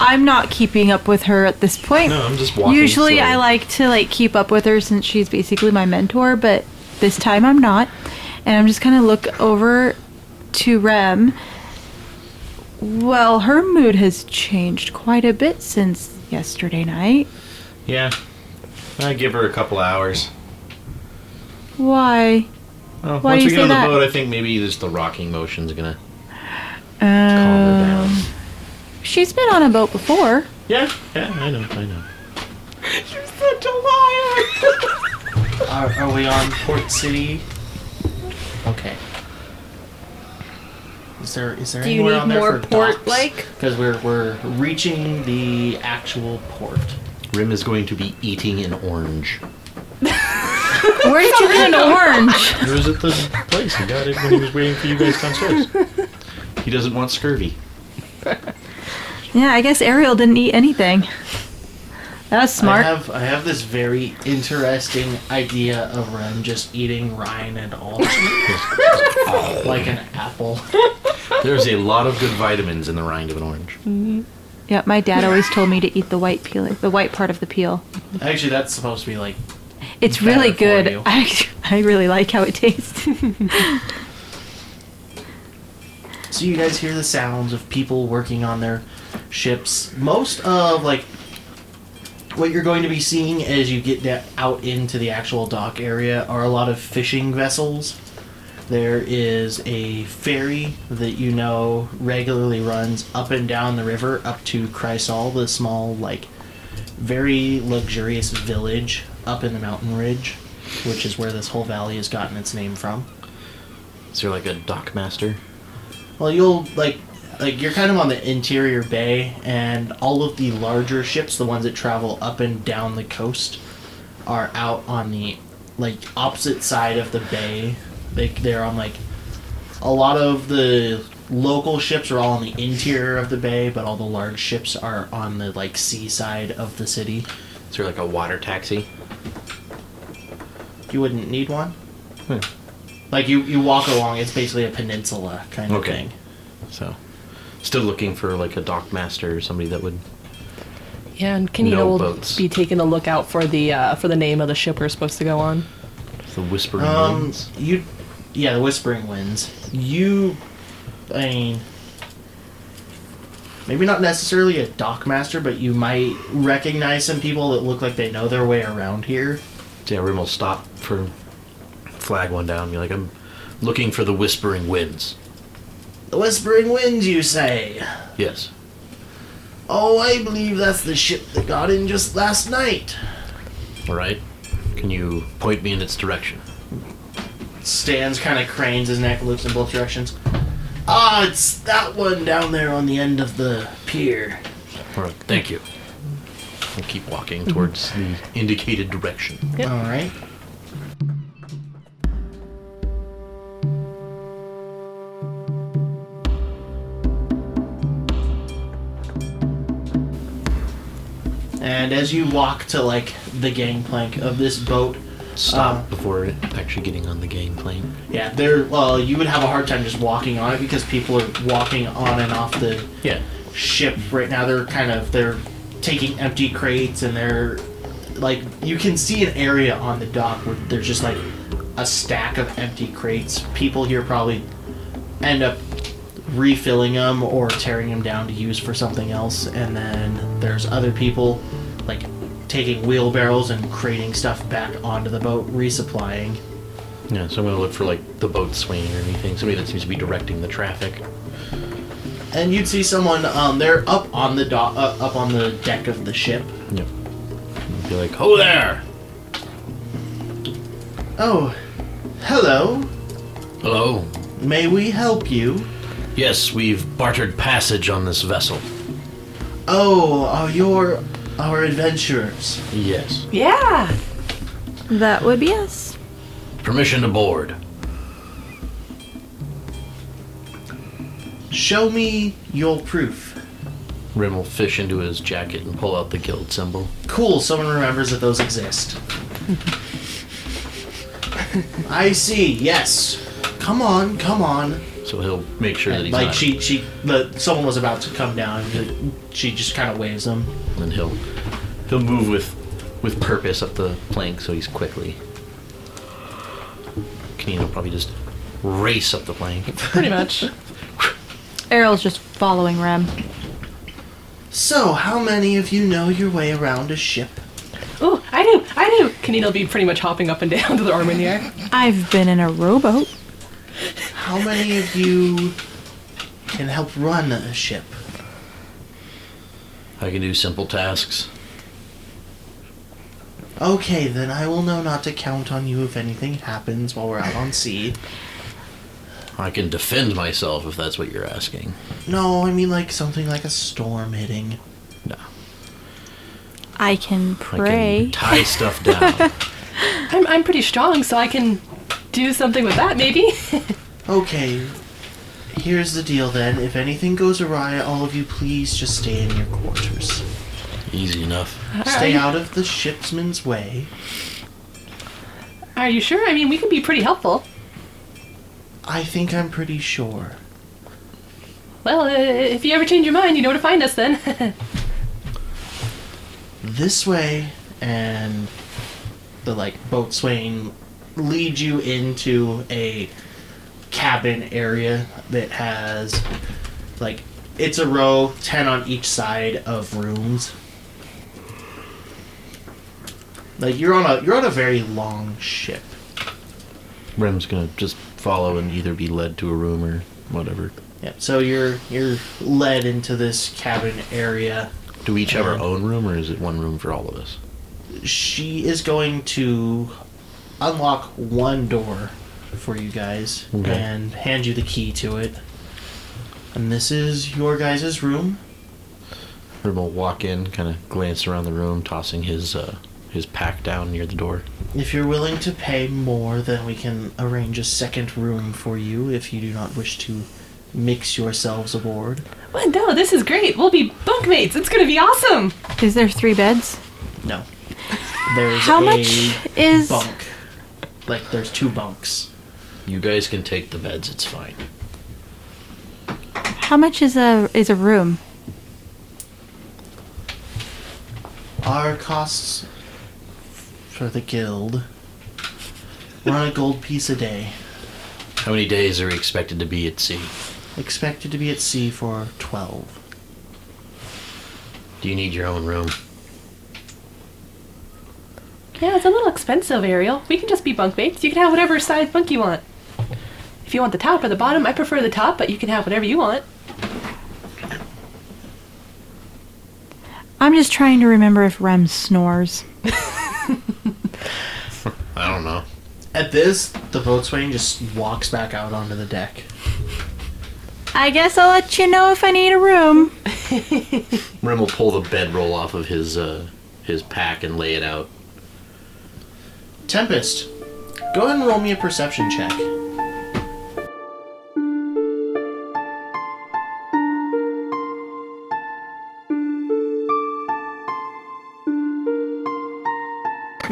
I'm not keeping up with her at this point. No, I'm just walking. Usually slowly. I like to like keep up with her since she's basically my mentor, but this time I'm not. And I'm just kind of look over to Rem. Well, her mood has changed quite a bit since yesterday night. Yeah. I give her a couple hours. Why? Well, Why once do we you get on the that? boat, I think maybe just the rocking motion's gonna calm her down. Um, she's been on a boat before. Yeah, yeah, I know, I know. You're such a liar. are we on Port City? Okay. Is there is there Do you anywhere need on there more for port-like? Because we're we're reaching the actual port. Rim is going to be eating an orange. Where did you get an orange? It was at the place. He got it when he was waiting for you guys downstairs. He doesn't want scurvy. Yeah, I guess Ariel didn't eat anything. That was smart. I have I have this very interesting idea of Ren just eating rind and all like an apple. There's a lot of good vitamins in the rind of an orange. Mm-hmm. Yeah, my dad always told me to eat the white peel, the white part of the peel. Actually, that's supposed to be like It's Better really for good. you. I I really like how it tastes. So you guys hear the sounds of people working on their ships. Most of like what you're going to be seeing as you get da- out into the actual dock area are a lot of fishing vessels. There is a ferry that you know regularly runs up and down the river up to Chrysal, the small like very luxurious village up in the mountain ridge, which is where this whole valley has gotten its name from. Is there like a dock master? Well, you'll like like you're kind of on the interior bay, and all of the larger ships, the ones that travel up and down the coast, are out on the like opposite side of the bay. They they're on like a lot of the local ships are all on the interior of the bay, but all the large ships are on the like seaside of the city. Is there like a water taxi? You wouldn't need one. Hmm. Like you you walk along, it's basically a peninsula kind of Okay. thing. So, still looking for like a dock master or somebody that would. Yeah, and can you will boats. be taking a look out for the uh, for the name of the ship we're supposed to go on. The whispering Um, winds. you, yeah, the Whispering Winds. You, I mean, maybe not necessarily a dock master, but you might recognize some people that look like they know their way around here. Yeah, Rim will stop for flag one down. and Be like, I'm looking for the whispering winds. The Whispering Winds, you say? Yes. Oh, I believe that's the ship that got in just last night. All right. Can you point me in its direction? Stands, kind of cranes his neck, looks in both directions. Ah, it's that one down there on the end of the pier. All right. Thank you. We'll keep walking towards the indicated direction. Yep. All right. And as you walk to like the gangplank of this boat, Stop Uh, before actually getting on the gangplank. yeah, there. Well, you would have a hard time just walking on it because people are walking on and off the Yeah. ship right now. They're kind of they're taking empty crates and they're like you can see an area on the dock where there's just like a stack of empty crates. People here probably end up refilling them or tearing them down to use for something else, and then there's other people like taking wheelbarrows and crating stuff back onto the boat, resupplying. Yeah. So I'm gonna look for like the boatswain or anything. Somebody that seems to be directing the traffic. And you'd see someone um, they're up on the dock, uh, up on the deck of the ship. Yep. Be like, oh there. Oh, hello. Hello. May we help you? Yes, we've bartered passage on this vessel. Oh, are your our adventurers? Yes. Yeah. that would be us. Permission to board. Show me your proof. Rim will fish into his jacket and pull out the guild symbol. Cool, someone remembers that those exist. I see. Yes. Come on, come on. So he'll make sure that he's like not. she, she, the someone was about to come down. but She just kind of waves them. and he'll he'll move with with purpose up the plank so he's quickly. Kanina will probably just race up the plank. Pretty much. Ariel's just following Rem. So, how many of you know your way around a ship? Oh, I do, I do. Kanina will be pretty much hopping up and down to the arm in the air. I've been in a rowboat. How many of you can help run a ship? I can do simple tasks. Okay, then I will know not to count on you if anything happens while we're out on sea. I can defend myself if that's what you're asking. No, I mean like something like a storm hitting. No. I can I pray. can tie stuff down. I'm, I'm pretty strong, so I can do something with that, maybe. Okay, here's the deal then. If anything goes awry, all of you please just stay in your quarters. Easy enough. Stay out of the shipsman's way. Are you sure? I mean, we can be pretty helpful. I think I'm pretty sure. Well, uh, if you ever change your mind, you know where to find us then. This way, and the like boatswain leads you into a cabin area that has like it's a row 10 on each side of rooms like you're on a you're on a very long ship Rem's gonna just follow and either be led to a room or whatever. yeah so you're you're led into this cabin area Do we each have our own room or is it one room for all of us? she is going to unlock one door for you guys Okay. and hand you the key to it. And this is your guys' room. Rem will walk in, kind of glance around the room, tossing his uh, his packed down near the door. If you're willing to pay more, then we can arrange a second room for you if you do not wish to mix yourselves aboard. well, no, this is great. We'll be bunkmates. It's gonna be awesome. Is there three beds? No. There's How a much is bunk. Like there's two bunks. You guys can take the beds. It's fine. how much is a is a room? Our costs for the guild We're on a gold piece a day. How many days are we expected to be at sea? Expected to be at sea for 12. Do you need your own room? Yeah, it's a little expensive, Ariel. We can just be bunkmates. You can have whatever size bunk you want. If you want the top or the bottom, I prefer the top, but you can have whatever you want. I'm just trying to remember if Rem snores. I don't know. At this, the boatswain just walks back out onto the deck. I guess I'll let you know if I need a room. Rem will pull the bedroll off of his uh, his pack and lay it out. Tempest, go ahead and roll me a perception check.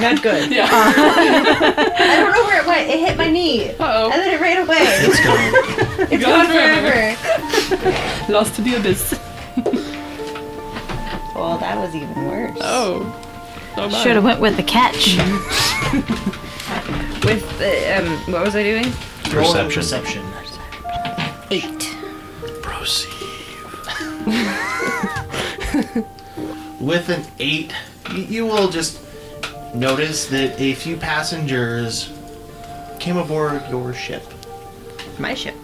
Not good. Yeah. I don't know where it went. It hit my knee. Uh-oh. And then it ran away. It's gone. It's Gone gone forever. Lost to the abyss. Well, that was even worse. Oh. My. Should have went with the catch. With the, um, what was I doing? Perception. Perception. Eight. Proceed. With an 8, you will just notice that a few passengers came aboard your ship. My ship.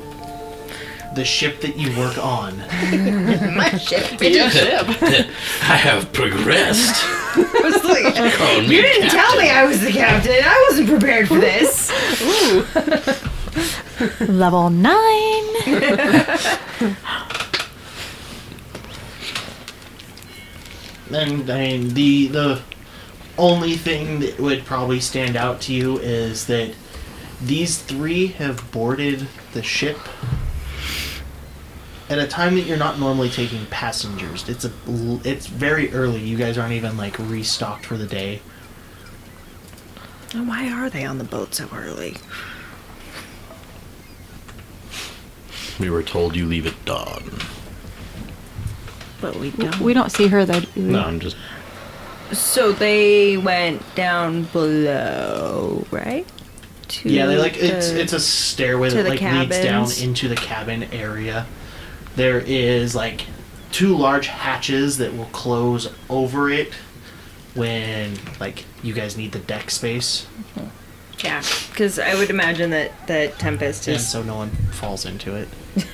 The ship that you work on. My ship. Yeah, ship. I have progressed. I was like, Call me you didn't captain. tell me I was the captain. I wasn't prepared for this. Ooh. Level nine. And I mean, the the only thing that would probably stand out to you is that these three have boarded the ship at a time that you're not normally taking passengers. It's a l- it's very early. You guys aren't even like restocked for the day. Why are they on the boat so early? We were told you leave at dawn. But we don't. We don't see her though. do we? No, I'm just. So they went down below, right? To Yeah, they like it's the- it's a stairway that like leads down into the cabin area. There is like two large hatches that will close over it when like you guys need the deck space, mm-hmm. Yeah, because I would imagine that that Tempest is. and is so no one falls into it.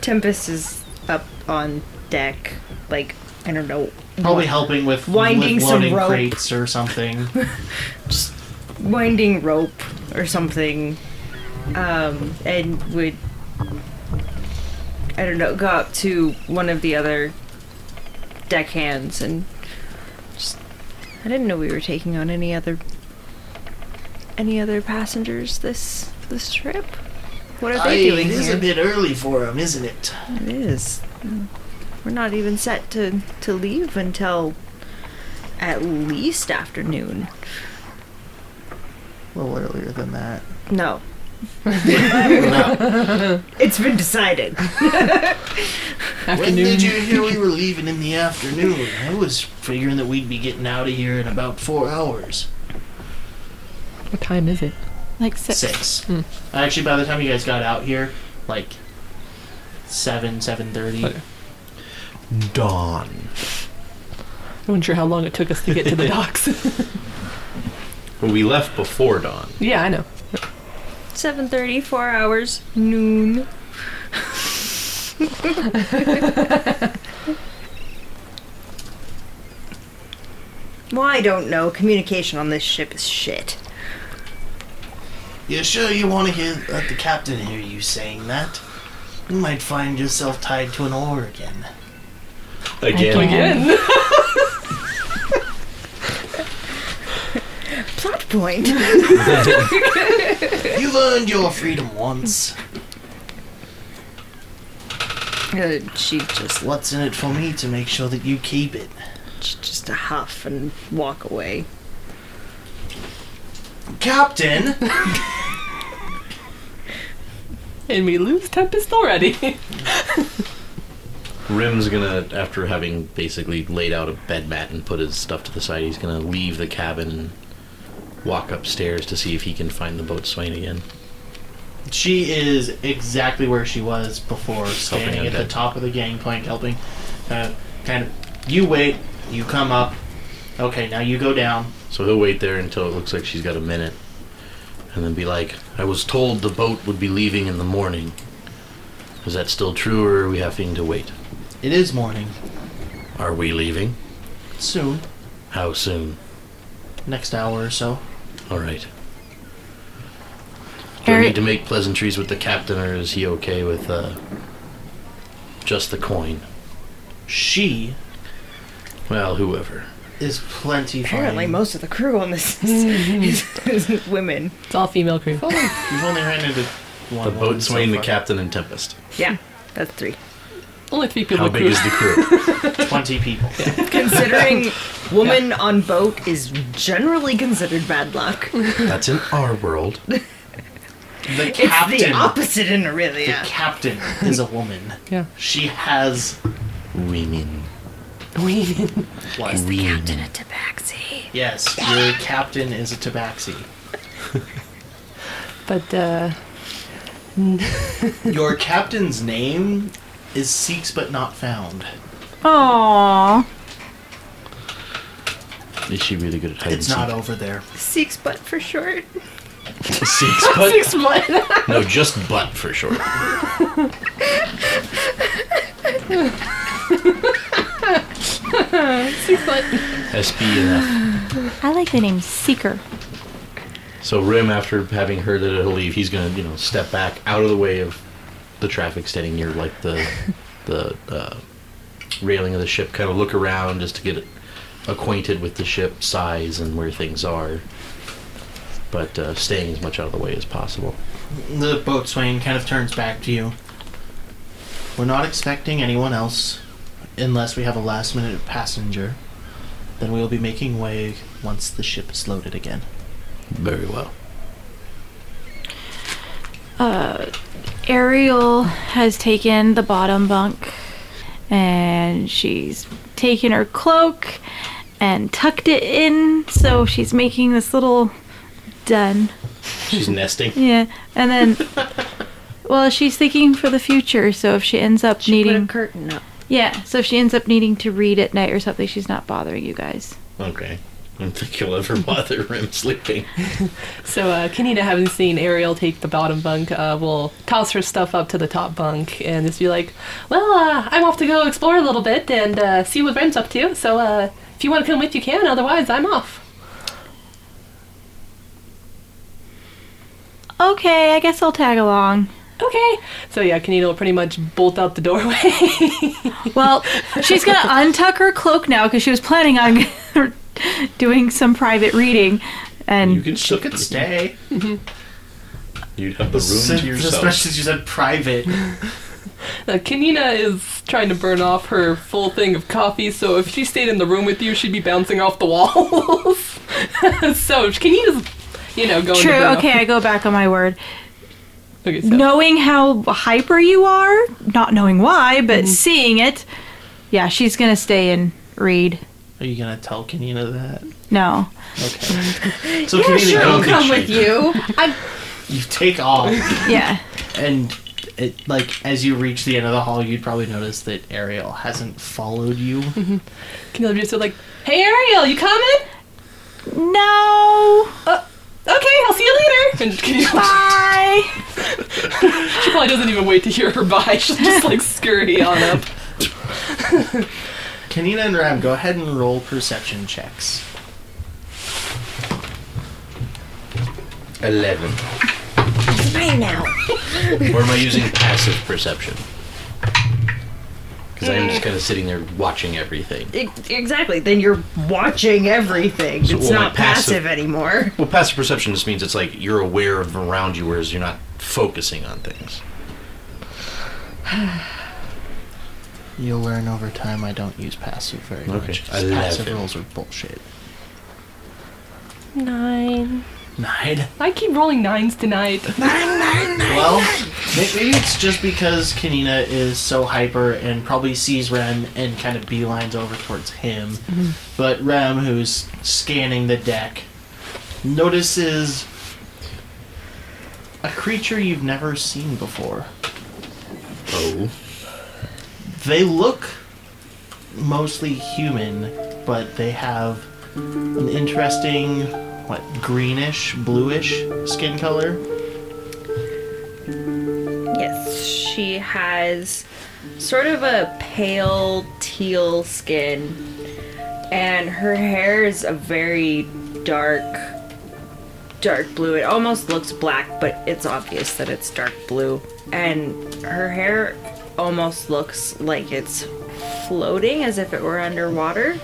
Tempest is up on deck, like I don't know, Probably helping with Winding with some rope. crates or something. Just winding rope or something, um, and would I don't know go up to one of the other deckhands and just I didn't know we were taking on any other any other passengers this this trip. What are they doing it is here? a bit early for them, isn't it? It is. We're not even set to to leave until at least afternoon. A little earlier than that. No, No. it's been decided. When did you hear we were leaving in the afternoon? I was figuring that we'd be getting out of here in about four hours. What time is it? Like six. Six. Hmm. Actually, by the time you guys got out here, like seven, seven thirty. Oh, okay. Dawn. I wasn't sure how long it took us to get to the docks. We left before dawn. yeah, I know. 7.30, four hours, noon. well, I don't know. Communication on this ship is shit. You sure you want to hear let the captain hear you saying that? You might find yourself tied to an oar again. Again. Again. Plot point. You've earned your freedom once. uh, she just What's in it for me to make sure that you keep it? she just a huff and walk away. Captain! and we lose Tempest already. Rim's gonna, after having basically laid out a bed mat and put his stuff to the side, he's gonna leave the cabin and walk upstairs to see if he can find the boatswain again. She is exactly where she was before, standing at the top of the gangplank, helping. Uh, kind of, you wait, you come up. Okay, now you go down. So he'll wait there until it looks like she's got a minute. And then be like, I was told the boat would be leaving in the morning. Is that still true, or are we having to wait? It is morning. Are we leaving? Soon. How soon? Next hour or so. Alright. Do I need to make pleasantries with the captain, or is he okay with uh, just the coin? She Well, whoever. is plenty Apparently, fine. most of the crew on this is, is women. It's all female crew. You've only ran into one The woman boatswain, so the far. captain, and Tempest. Yeah, that's three. Only three people How big crew. is the crew? Twenty people. Considering woman on boat is generally considered bad luck. That's in our world. The captain. It's captain. the opposite in the captain is a woman. Yeah. She has Women. what? Women. a tabaxi. Yes, your captain is a tabaxi. But uh, Your captain's name is Seeks but not found. Aww. Is she really good at hide It's and not seek? over there. Six butt for short. Six butt? no, just butt for short. SB and F. I like the name Seeker. So Rim, after having heard that it'll leave, he's gonna, you know, step back out of the way of the traffic standing near like the the uh, railing of the ship, kind of look around just to get acquainted with the ship size and where things are, but uh, staying as much out of the way as possible. The boatswain kind of turns back to you. We're not expecting anyone else unless we have a last minute passenger. Then we'll be making way once the ship is loaded again. Very well. Ariel has taken the bottom bunk and she's taken her cloak and tucked it in so she's making this little den. She's nesting. Yeah. And then well, she's thinking for the future, so if she ends up She put a needing curtain up. Yeah, so if she ends up needing to read at night or something, she's not bothering you guys. Okay. I don't think you'll ever bother Rim sleeping. So, uh, Kanina, having seen Ariel take the bottom bunk, uh, will toss her stuff up to the top bunk and just be like, Well, uh, I'm off to go explore a little bit and uh, see what Rem's up to. So, uh, if you want to come with, you can. Otherwise, I'm off. Okay, I guess I'll tag along. Okay. So, yeah, Kanina will pretty much bolt out the doorway. Well, she's gonna untuck her cloak now because she was planning on doing some private reading, and You can She could stay. You'd have the room Since- to yourself. Especially since you said private. Uh, Kanina is trying to burn off her full thing of coffee, so if she stayed in the room with you, she'd be bouncing off the walls. so Kanina's, you know, going true. to burn Okay, Off. I go back on my word. Okay, so Knowing how hyper you are, not knowing why, but seeing it, yeah, she's gonna stay and read. Are you gonna tell Kanina that? No, Okay. So Yeah, Kanina sure, I'll come with you. I You take off, yeah. and it like as you reach the end of the hall, you'd probably notice that Ariel hasn't followed you. Mm-hmm. Kanina would just be like, "Hey Ariel, you coming? No. Uh, okay, I'll see you later." And Kanina, Bye. she probably doesn't even wait to hear her bye. She'll just like scurry on up. Kanina and Ram, go ahead and roll perception checks. Eleven. Right now. or am I using passive perception? Because I'm just kind of sitting there watching everything. E- Exactly. Then you're watching everything. So, it's well, my not passive, passive- anymore. Well, passive perception just means it's like you're aware of around you, whereas you're not focusing on things. You'll learn over time. I don't use passive very Okay. much. 'cause Eleven. Passive rolls are bullshit. Nine. Nine. I keep rolling nines tonight. Nine, nine, nine. Well, may- maybe it's just because Kanina is so hyper and probably sees Rem and kind of beelines over towards him. Mm-hmm. But Rem, who's scanning the deck, notices a creature you've never seen before. Oh. They look mostly human, but they have an interesting, what, greenish, bluish skin color. Yes, she has sort of a pale teal skin, and her hair is a very dark, dark blue. It almost looks black, but it's obvious that it's dark blue. And her hair almost looks like it's floating as if it were underwater,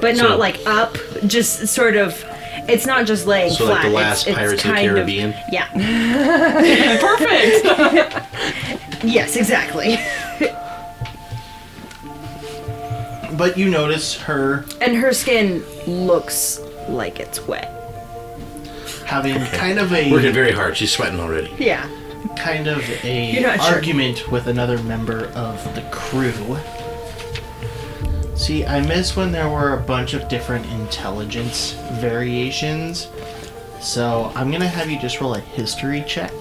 but So- not like up, just sort of. It's not just laying So flat. like the it's- last it's Pirates of the kind Caribbean? yeah. Perfect. Yes, exactly. But you notice her And her skin looks like it's wet. having kind of a Working very hard. She's sweating already. Yeah. Kind of a You're sure. argument with another member of the crew. See, I miss when there were a bunch of different intelligence variations. So I'm gonna have you just roll a history check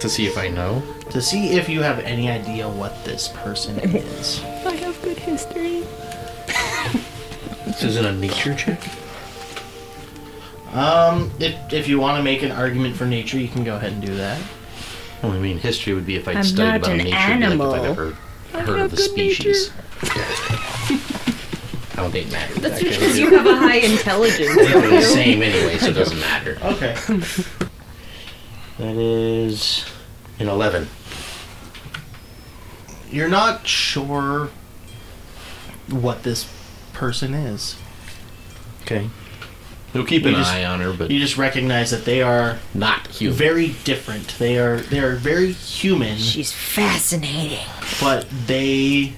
To see if I know. to see if you have any idea what this person is. I have good history. This isn't a nature check. Um, if, if you want to make an argument for nature, you can go ahead and do that. Well, I mean, history would be if I'd I'm studied not about an nature. animal. Like if I've ever I heard have of the good species. I don't think it matters. That's actually. because you have a high intelligence. They're the same anyway, so it doesn't matter. Okay. That is an 11. You're not sure what this person is. Okay. He'll keep You an just- eye on her, but You just recognize that they are not human. very different. They are they are very human, She's fascinating. but they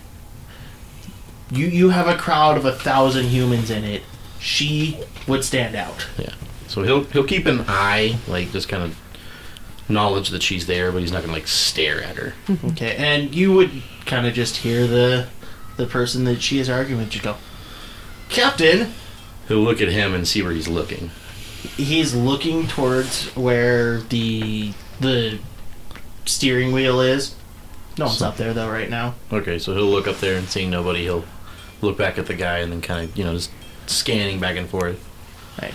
you you have a crowd of a thousand humans in it. She would stand out. Yeah. So he'll he'll keep an eye, like just kind of knowledge that she's there, but he's not gonna like stare at her. Mm-hmm. Okay, and you would kind of just hear the the person that she is arguing with just go, Captain. He'll look at him and see where he's looking. He's looking towards where the the steering wheel is. No one's So- up there though right now. Okay, so he'll look up there and seeing nobody, he'll look back at the guy and then kind of you know just scanning back and forth. Right.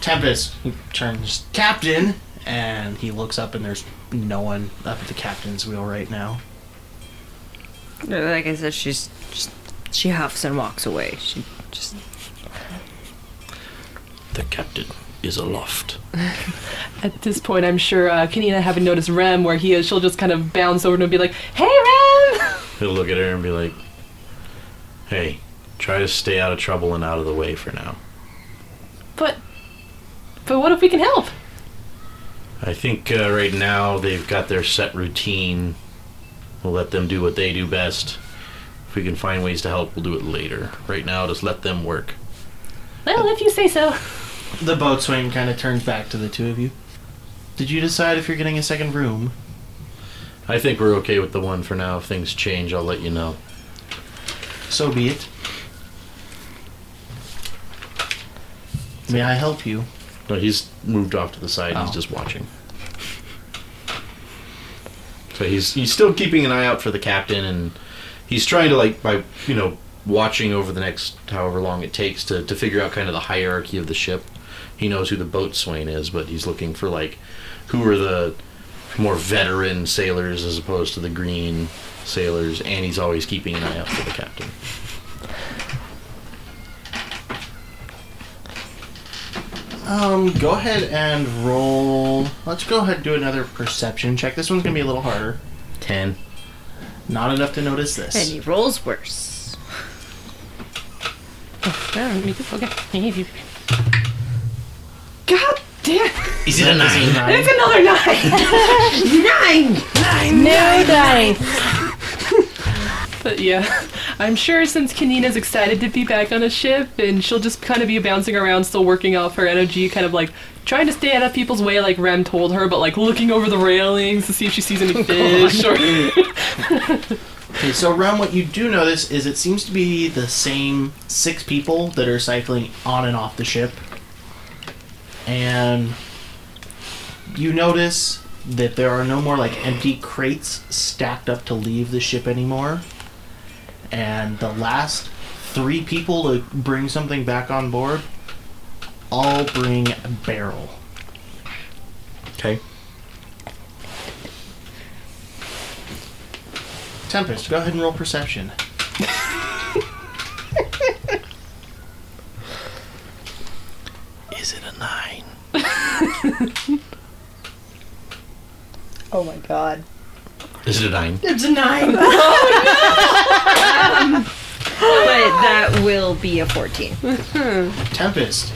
Tempest turns captain, and he looks up, and there's no one up at the captain's wheel right now. Like I said, she's just she huffs and walks away. She just The captain is aloft. At this point, I'm sure uh, Kanina, having noticed Rem where he is, she'll just kind of bounce over and be like, "Hey, Rem!" He'll look at her and be like, "Hey, try to stay out of trouble and out of the way for now." But, but what if we can help? I think uh, right now they've got their set routine. We'll let them do what they do best. If we can find ways to help, we'll do it later. Right now, just let them work. Well, if you say so. The boatswain kind of turns back to the two of you. Did you decide if you're getting a second room? I think we're okay with the one for now. If things change, I'll let you know. So be it. May I help you? No, he's moved off to the side. He's Oh. just watching. So he's he's still keeping an eye out for the captain, and he's trying to like by you know watching over the next however long it takes to to figure out kind of the hierarchy of the ship. He knows who the boatswain is, but he's looking for like who are the more veteran sailors as opposed to the green sailors, and he's always keeping an eye out for the captain. Um, go ahead and roll. Let's go ahead and do another perception check. This one's gonna be a little harder. Ten. Not enough to notice this. and he rolls worse. Yeah, me too. Okay. God damn! Is it a This is nine. It's another nine! No dice. But yeah, I'm sure since Kanina's excited to be back on a ship, and she'll just kind of be bouncing around, still working off her energy, kind of like trying to stay out of people's way, like Rem told her, but like looking over the railings to see if she sees any oh fish or. Okay, so around what you do notice is it seems to be the same six people that are cycling on and off the ship. And you notice that there are no more like empty crates stacked up to leave the ship anymore. And the last three people to bring something back on board all bring a barrel. Okay. Tempest, go ahead and roll perception. Is it a nine? Oh my god. Is it a nine? It's a nine! Oh, but that will be a 14. Tempest,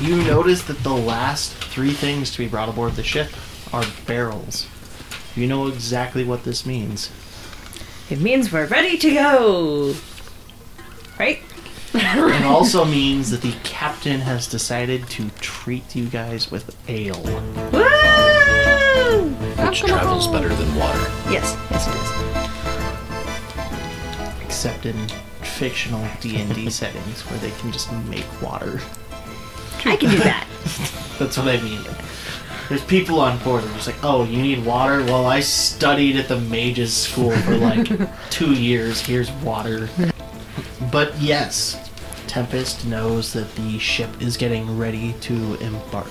you notice that the last three things to be brought aboard the ship are barrels. You know exactly what this means. It means we're ready to go. Right? It also means that the captain has decided to treat you guys with ale. Woo! Which travels better than water. Yes, yes it is. Except in fictional D&D settings where they can just make water. I can do that. That's what I mean. There's people on board that are just like, oh, you need water? Well, I studied at the mages school for like two years. Here's water. But yes, Tempest knows that the ship is getting ready to embark.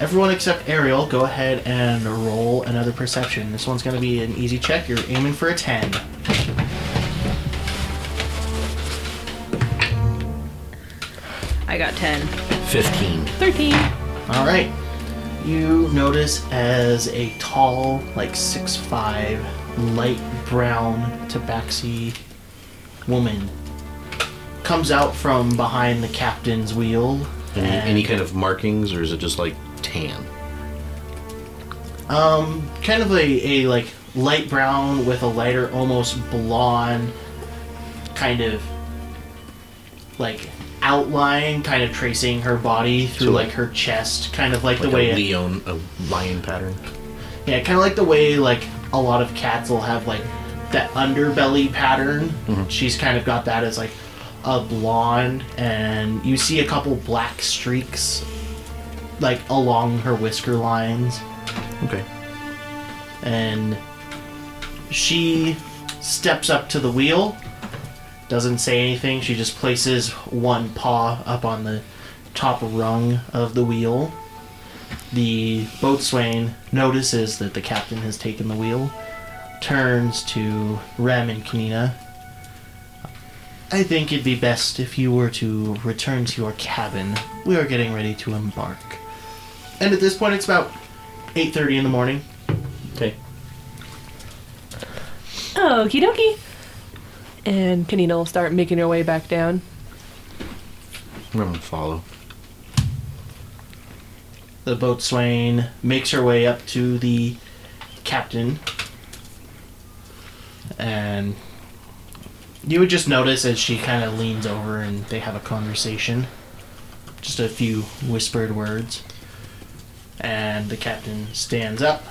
Everyone except Ariel, go ahead and roll another perception. This one's going to be an easy check. You're aiming for a 10. I got 10. Fifteen. 13. All right. You notice as a tall, like six five, light brown tabaxi woman comes out from behind the captain's wheel. Any, any kind of markings, or is it just like tan? um, kind of a, a like light brown with a lighter, almost blonde, kind of like outline, kind of tracing her body through So, like, like- her chest, kind of like, Like the way a leon, a lion pattern. Yeah, kind of like the way like a lot of cats will have like that underbelly pattern. She's kind of got that as like a blonde, and you see a couple black streaks like along her whisker lines, Okay. and she steps up to the wheel doesn't say anything. She just places one paw up on the top rung of the wheel. The boatswain notices that the captain has taken the wheel, turns to Rem and Kanina. I think it'd be best if you were to return to your cabin. We are getting ready to embark. And at this point, it's about 8.30 in the morning. Okay. Okie dokie. And Kanina will start making her way back down. I'm gonna follow. The boatswain makes her way up to the captain. And you would just notice as she kind of leans over and they have a conversation. Just a few whispered words. And the captain stands up.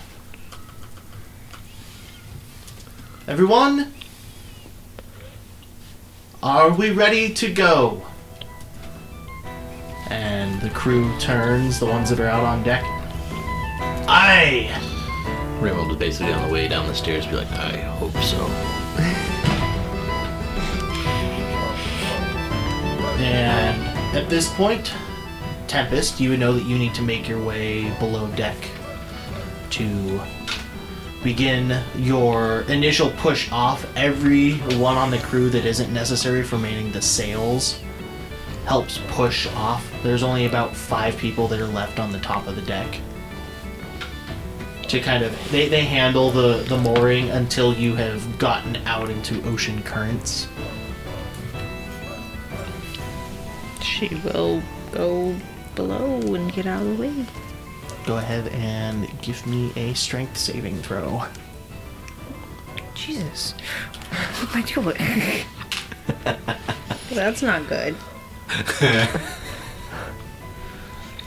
Everyone, are we ready to go? And the crew turns, the ones that are out on deck. Aye! Will just basically on the way down the stairs be like, I hope so. And at this point, Tempest, you would know that you need to make your way below deck to begin your initial push off. Every one on the crew that isn't necessary for manning the sails helps push off. There's only about five people that are left on the top of the deck. To kind of they, they handle the, the mooring until you have gotten out into ocean currents. She will go below and get out of the way. Go ahead and give me a strength saving throw. Jesus. What am I doing? That's not good.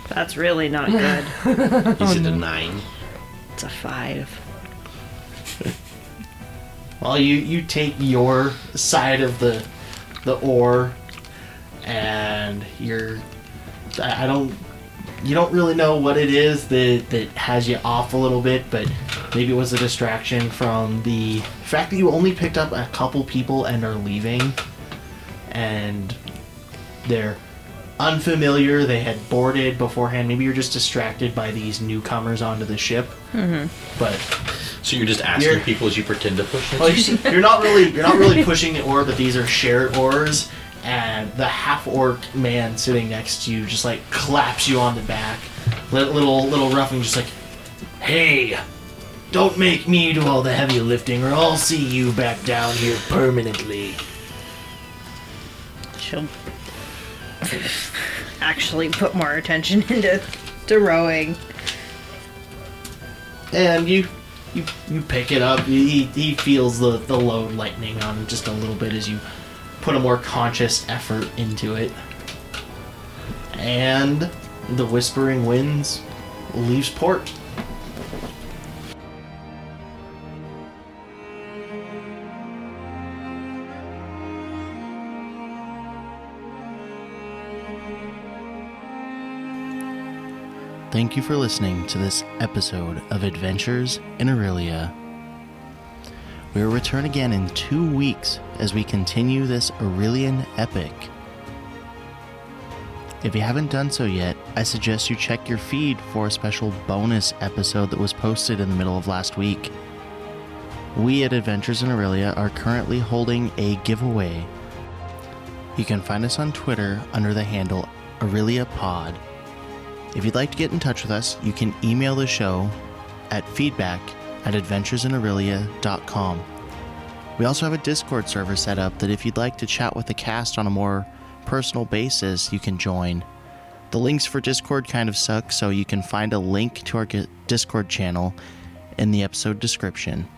That's really not good. Is it a oh, nine? It's a five. Well, you you take your side of the the oar, and you're I I don't you don't really know what it is that that has you off a little bit, but maybe it was a distraction from the fact that you only picked up a couple people and are leaving, and they're unfamiliar. They had boarded beforehand. Maybe you're just distracted by these newcomers onto the ship. Mm-hmm. But So you're just asking You're- people as you pretend to push it? well, you see, you're not really you're not really pushing the oar, but these are shared oars, and the half orc man sitting next to you just like claps you on the back, little little roughing, just like, "Hey, don't make me do all the heavy lifting, or I'll see you back down here permanently." She'll actually put more attention into to rowing. And you you you pick it up. He he feels the the load lightening on him just a little bit as you put a more conscious effort into it. And the Whispering Winds leaves port. Thank you for listening to this episode of Adventures in Aurelia. We will return again in two weeks as we continue this Aurelian epic. If you haven't done so yet, I suggest you check your feed for a special bonus episode that was posted in the middle of last week. We at Adventures in Aurelia are currently holding a giveaway. You can find us on Twitter under the handle AureliaPod. If you'd like to get in touch with us, you can email the show at feedback at adventuresinaurelia.com. We also have a Discord server set up that if you'd like to chat with the cast on a more personal basis, you can join. The links for Discord kind of suck, so you can find a link to our Discord channel in the episode description.